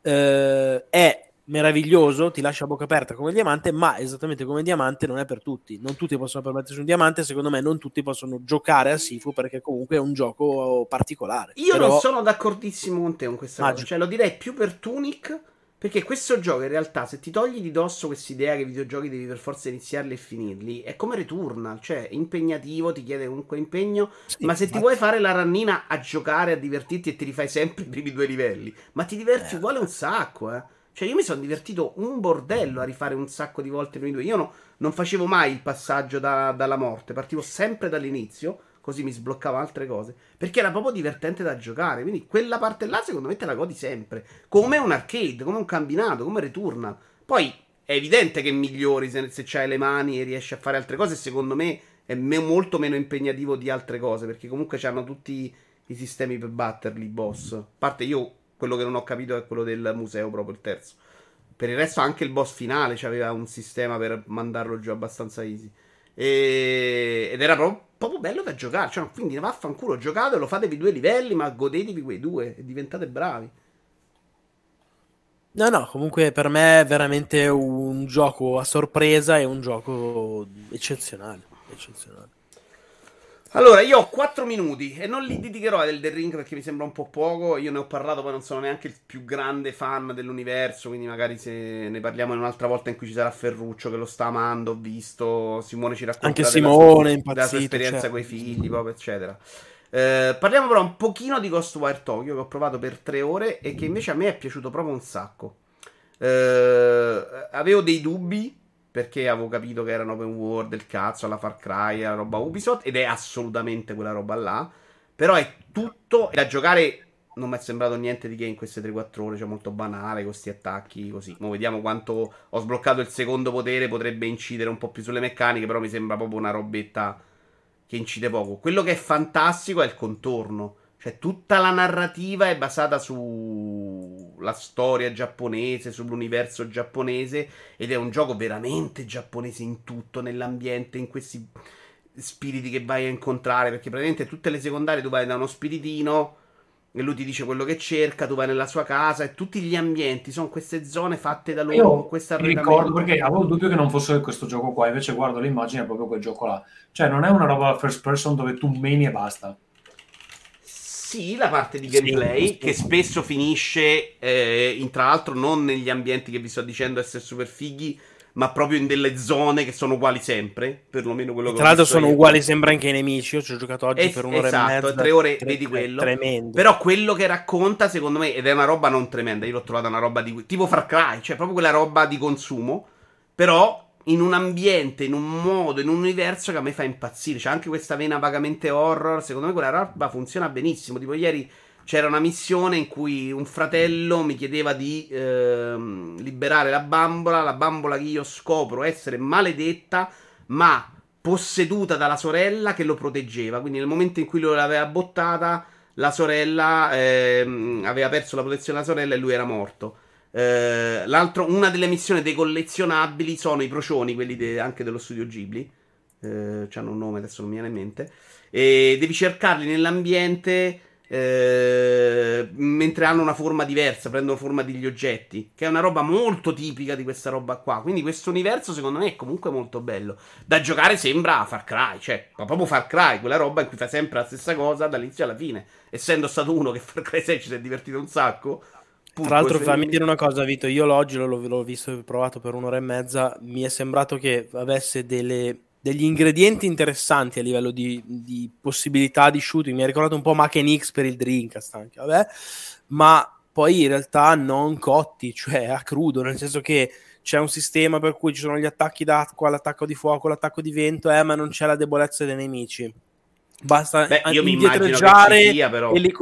eh, è meraviglioso, ti lascia a bocca aperta come diamante, ma esattamente come diamante non è per tutti. Non tutti possono permettersi un diamante, secondo me non tutti possono giocare a Sifu perché comunque è un gioco particolare. Io Però- non sono d'accordissimo con te con questa Ah, cosa. Cioè, lo direi più per Tunic. Perché questo gioco, in realtà, se ti togli di dosso questa idea che i videogiochi devi per forza iniziarli e finirli, è come Returnal. Cioè, è impegnativo, ti chiede comunque impegno. Sì, ma se ti infatti. vuoi fare la rannina a giocare, a divertirti e ti rifai sempre i primi due livelli, ma ti diverti Eh. uguale un sacco, eh. Cioè, io mi sono divertito un bordello a rifare un sacco di volte i primi due. Io no- non facevo mai il passaggio da- dalla morte, partivo sempre dall'inizio, così mi sbloccava altre cose, perché era proprio divertente da giocare. Quindi quella parte là, secondo me, te la godi sempre. Come un arcade, come un combinato, come Returnal. Poi è evidente che migliori se, se c'hai le mani e riesci a fare altre cose. Secondo me è me- molto meno impegnativo di altre cose, perché comunque hanno tutti i sistemi per batterli, boss. A parte io, quello che non ho capito è quello del museo, proprio il terzo. Per il resto, anche il boss finale aveva un sistema per mandarlo giù abbastanza easy. E- Ed era proprio, proprio bello da giocare. Cioè, quindi vaffanculo, giocatelo, fatevi due livelli, ma godetevi quei due e diventate bravi. No, no, comunque per me è veramente un gioco a sorpresa e un gioco eccezionale. eccezionale. Allora, io ho 4 minuti e non li dedicherò a Elden Ring perché mi sembra un po' poco. Io ne ho parlato, poi non sono neanche il più grande fan dell'universo. Quindi, magari se ne parliamo in un'altra volta in cui ci sarà Ferruccio che lo sta amando. Ho visto Simone ci racconta Anche della Simone è sua- della sua impazzito, esperienza certo. con i figli, proprio, eccetera. Eh, parliamo però un pochino di Ghostwire Tokyo che ho provato per 3 ore e che invece a me è piaciuto proprio un sacco. Eh, avevo dei dubbi perché avevo capito che era un open world del cazzo alla Far Cry, alla roba Ubisoft ed è assolutamente quella roba là. Però è tutto è da giocare. Non mi è sembrato niente di che in queste 3-4 ore, cioè molto banale, con questi attacchi così. Mo vediamo quanto ho sbloccato il secondo potere, potrebbe incidere un po' più sulle meccaniche, però mi sembra proprio una robetta che incide poco. Quello che è fantastico è il contorno. Cioè, tutta la narrativa è basata sulla storia giapponese, sull'universo giapponese. Ed è un gioco veramente giapponese in tutto, nell'ambiente, in questi spiriti che vai a incontrare. Perché praticamente tutte le secondarie tu vai da uno spiritino e lui ti dice quello che cerca, tu vai nella sua casa e tutti gli ambienti sono queste zone fatte da loro con Io questo mi ricordo perché avevo il dubbio che non fosse questo gioco qua, invece guardo l'immagine è proprio quel gioco là. Cioè non è una roba first person dove tu meni e basta. Sì, la parte di gameplay sì. che spesso finisce eh, in tra l'altro non negli ambienti che vi sto dicendo essere super fighi, ma proprio in delle zone che sono uguali sempre, perlomeno quello che Tra ho l'altro sono io. uguali, sembra anche i nemici. Io ci ho giocato oggi Es- per un'ora esatto, e mezza. tre ore Tre- vedi quello. Tremendo. Però quello che racconta, secondo me, ed è una roba non tremenda, io l'ho trovata una roba di tipo Far Cry, cioè proprio quella roba di consumo, però in un ambiente, in un modo, in un universo che a me fa impazzire. C'è anche questa vena vagamente horror, secondo me quella roba funziona benissimo. Tipo ieri c'era una missione in cui un fratello mi chiedeva di ehm, liberare la bambola, la bambola che io scopro essere maledetta, ma posseduta dalla sorella che lo proteggeva. Quindi nel momento in cui lui l'aveva bottata, la sorella ehm, aveva perso la protezione della sorella e lui era morto. Eh, una delle missioni dei collezionabili sono i procioni, quelli de- anche dello studio Ghibli. Eh, hanno un nome, adesso non mi viene in mente. E devi cercarli nell'ambiente eh, mentre hanno una forma diversa, prendono forma degli oggetti, che è una roba molto tipica di questa roba qua. Quindi questo universo secondo me è comunque molto bello. Da giocare sembra Far Cry, cioè ma proprio Far Cry, quella roba in cui fai sempre la stessa cosa dall'inizio alla fine. Essendo stato uno che Far Cry 6 ci si è divertito un sacco. Pur Tra l'altro, fammi dire una cosa, Vito. Io l'oggi l'ho, l'ho visto e provato per un'ora e mezza. Mi è sembrato che avesse delle- degli ingredienti interessanti a livello di, di possibilità di shooting. Mi ha ricordato un po' Mac X per il Dreamcast anche, vabbè. Ma poi in realtà non cotti, cioè a crudo, nel senso che c'è un sistema per cui ci sono gli attacchi d'acqua, l'attacco di fuoco, l'attacco di vento, eh, ma non c'è la debolezza dei nemici. Basta Beh, io mi immagino che sia, però. e li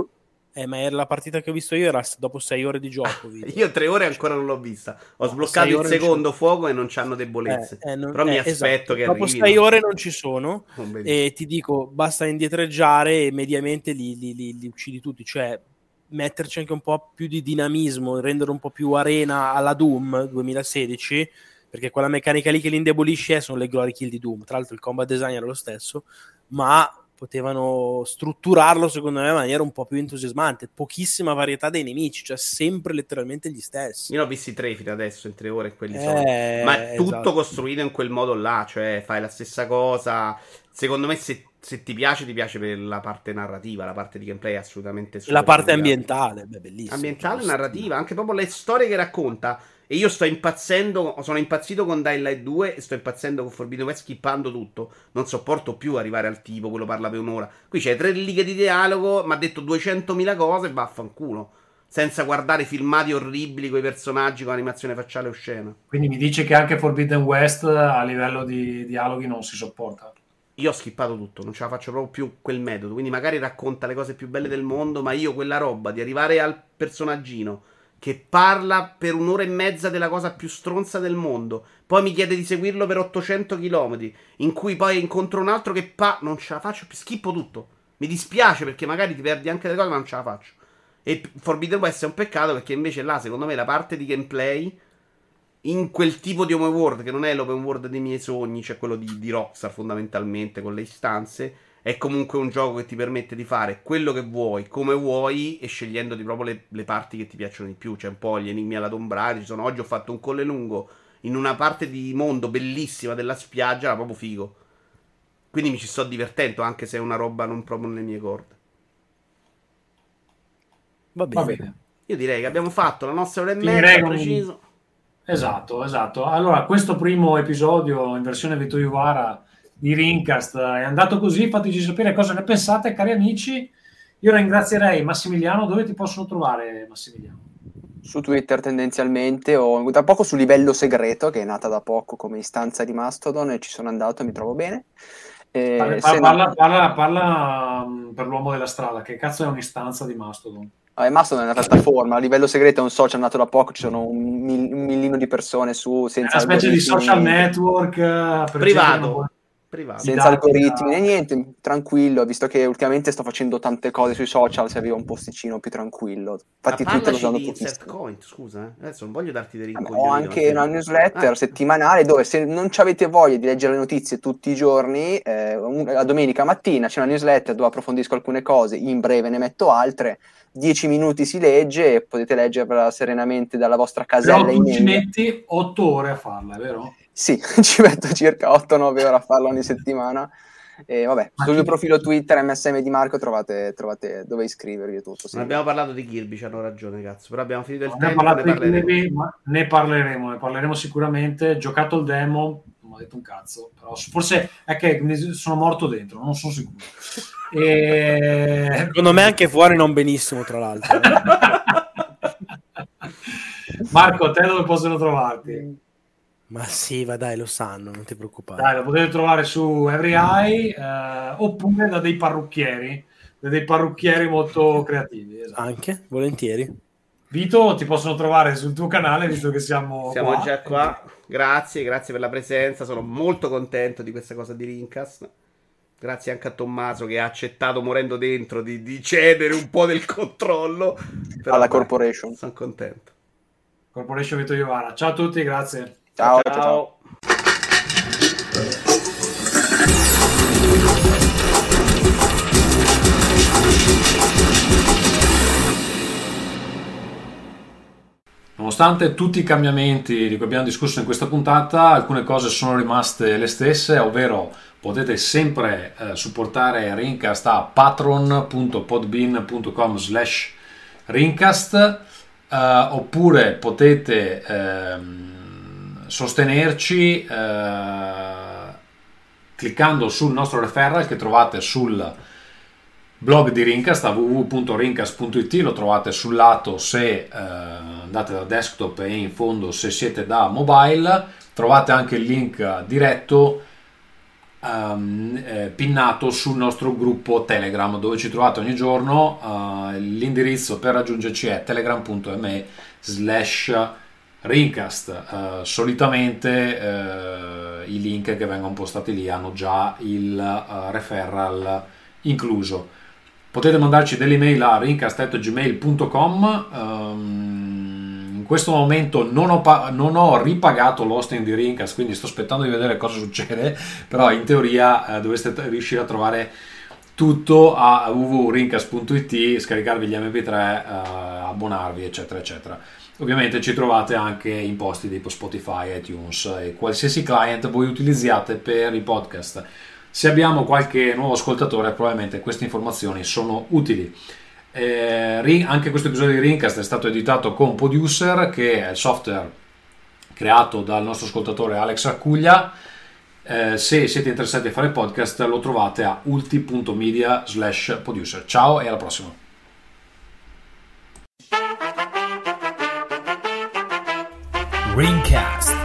Eh, ma era la partita che ho visto io era dopo sei ore di gioco. Vito. Io tre ore ancora non l'ho vista. Ho sbloccato il secondo fuoco e non c'hanno debolezze. Eh, eh, non- Però mi eh, aspetto esatto. che dopo arrivino. sei ore non ci sono vedo. e ti dico basta indietreggiare e mediamente li, li- li- li uccidi tutti cioè metterci anche un po' più di dinamismo rendere un po' più arena alla Doom 2016 perché quella meccanica lì che li indebolisce sono le glory kill di Doom tra l'altro il combat design era lo stesso ma potevano strutturarlo secondo me in maniera un po' più entusiasmante pochissima varietà dei nemici cioè sempre letteralmente gli stessi Io ne ho visti tre fino adesso in tre ore quelli Eh, sono. Ma è tutto esatto. costruito in quel modo là, cioè fai la stessa cosa. Secondo me, se, se ti piace, ti piace per la parte narrativa, la parte di gameplay è assolutamente la parte ambientale beh, bellissimo Ambientale, narrativa, anche proprio le storie che racconta. E io sto impazzendo, sono impazzito con Dying Light 2 e sto impazzendo con Forbidden West skippando tutto. Non sopporto più arrivare al tipo, quello parla per un'ora. Qui c'è tre righe di dialogo, mi ha detto 200.000 cose e vaffanculo. Senza guardare filmati orribili con i personaggi con animazione facciale oscena. Quindi mi dice che anche Forbidden West a livello di dialoghi non si sopporta. Io ho skippato tutto, non ce la faccio proprio più quel metodo. Quindi magari racconta le cose più belle del mondo, ma io quella roba di arrivare al personaggino che parla per un'ora e mezza della cosa più stronza del mondo, poi mi chiede di seguirlo per 800 km, in cui poi incontro un altro che pa... non ce la faccio più, schippo tutto. Mi dispiace perché magari ti perdi anche le cose, ma non ce la faccio. E Forbidden West è un peccato perché invece là, secondo me, la parte di gameplay in quel tipo di open world, che non è l'open world dei miei sogni, cioè quello di, di Rockstar fondamentalmente, con le istanze, è comunque un gioco che ti permette di fare quello che vuoi, come vuoi, e scegliendoti proprio le, le parti che ti piacciono di più. C'è un po' gli enigmi alla Tomb Raider, ci sono, oggi ho fatto un colle lungo in una parte di mondo bellissima della spiaggia, era proprio figo. Quindi mi ci sto divertendo, anche se è una roba non proprio nelle mie corde. va bene, Va bene. Io direi che abbiamo fatto la nostra ora e mezza, preciso. Esatto, esatto. Allora, questo primo episodio in versione Vito Ivara di Rincast è andato così. Fateci sapere cosa ne pensate, cari amici. Io ringrazierei Massimiliano. Dove ti possono trovare, Massimiliano? Su Twitter tendenzialmente o da poco su livello segreto che è nata da poco come istanza di Mastodon e ci sono andato e mi trovo bene. Eh, Parla, se no- parla, parla- parla, mh, per l'uomo della strada. Che cazzo è un'istanza di Mastodon? Vabbè, Mastodon è una piattaforma, a livello segreto è un social nato da poco, ci sono un, mil- un millino di persone su È senza una specie di social network eh, Privato. Privato. senza algoritmi né niente, tranquillo, visto che ultimamente sto facendo tante cose sui social, serviva un posticino più tranquillo. Infatti Twitter lo usando di scusa, eh. adesso non voglio darti dei rincoglioni. Ho anche una newsletter settimanale dove se non ci avete voglia di leggere le notizie tutti i giorni, eh, un- la domenica mattina c'è una newsletter dove approfondisco alcune cose, in breve ne metto altre, 10 minuti si legge e potete leggerla serenamente dalla vostra Però casella tu ci metti otto ore a farla, vero? Sì, [laughs] ci metto circa 8-9 ore a farlo ogni settimana. E vabbè, Ma sul mio profilo Twitter MSM di Marco trovate, trovate dove iscrivervi e tutto. sì. Non abbiamo parlato di Kirby, ci hanno ragione, cazzo. Però abbiamo finito il Non ne, tempo, ne parleremo. Kirby, ne parleremo, ne parleremo sicuramente. Giocato il demo, non ho detto un cazzo, però forse è che sono morto dentro, non sono sicuro. E... [laughs] secondo me anche fuori non benissimo tra l'altro. [laughs] Marco, te dove possono trovarti? Ma sì va dai lo sanno non ti preoccupare Dai, lo potete trovare su Every Eye eh, oppure da dei parrucchieri, da dei parrucchieri molto creativi. esatto. anche volentieri Vito, ti possono trovare sul tuo canale visto che siamo, Siamo qua. già qua. Grazie, grazie per la presenza. Sono molto contento di questa cosa di Rincast. Grazie anche a Tommaso che ha accettato morendo dentro di, di cedere un po' del controllo. Però alla dai, corporation. Sono contento. Corporation Vito Iovara. Ciao a tutti, grazie. Ciao, ciao, ciao. Nonostante tutti i cambiamenti di cui abbiamo discusso in questa puntata, alcune cose sono rimaste le stesse, ovvero potete sempre eh, supportare Rincast a patron.podbean.com slash Rincast eh, oppure potete ehm, sostenerci eh, cliccando sul nostro referral che trovate sul blog di Rincast a www.rincast.it lo trovate sul lato se eh, andate da desktop e in fondo se siete da mobile trovate anche il link diretto ehm, eh, pinnato sul nostro gruppo Telegram dove ci trovate ogni giorno. eh, l'indirizzo per raggiungerci è telegram.me slash Rincast. Eh, solitamente eh, i link che vengono postati lì hanno già il eh, referral incluso. Potete mandarci delle email a rincast.gmail.com. ehm, in questo momento non ho, pa- non ho ripagato l'hosting di Rincast, quindi sto aspettando di vedere cosa succede, [laughs] però in teoria dovreste t- riuscire a trovare tutto a www.rincast.it, scaricarvi gli mp3, eh, abbonarvi, eccetera, eccetera. Ovviamente ci trovate anche in posti tipo Spotify, iTunes e qualsiasi client voi utilizziate per i podcast. Se abbiamo qualche nuovo ascoltatore, probabilmente queste informazioni sono utili. Eh, anche questo episodio di Ringcast è stato editato con Producer, che è il software creato dal nostro ascoltatore Alex Accuglia. Eh, se siete interessati a fare podcast, lo trovate a ulti.media slash producer. Ciao e alla prossima. Ringcast.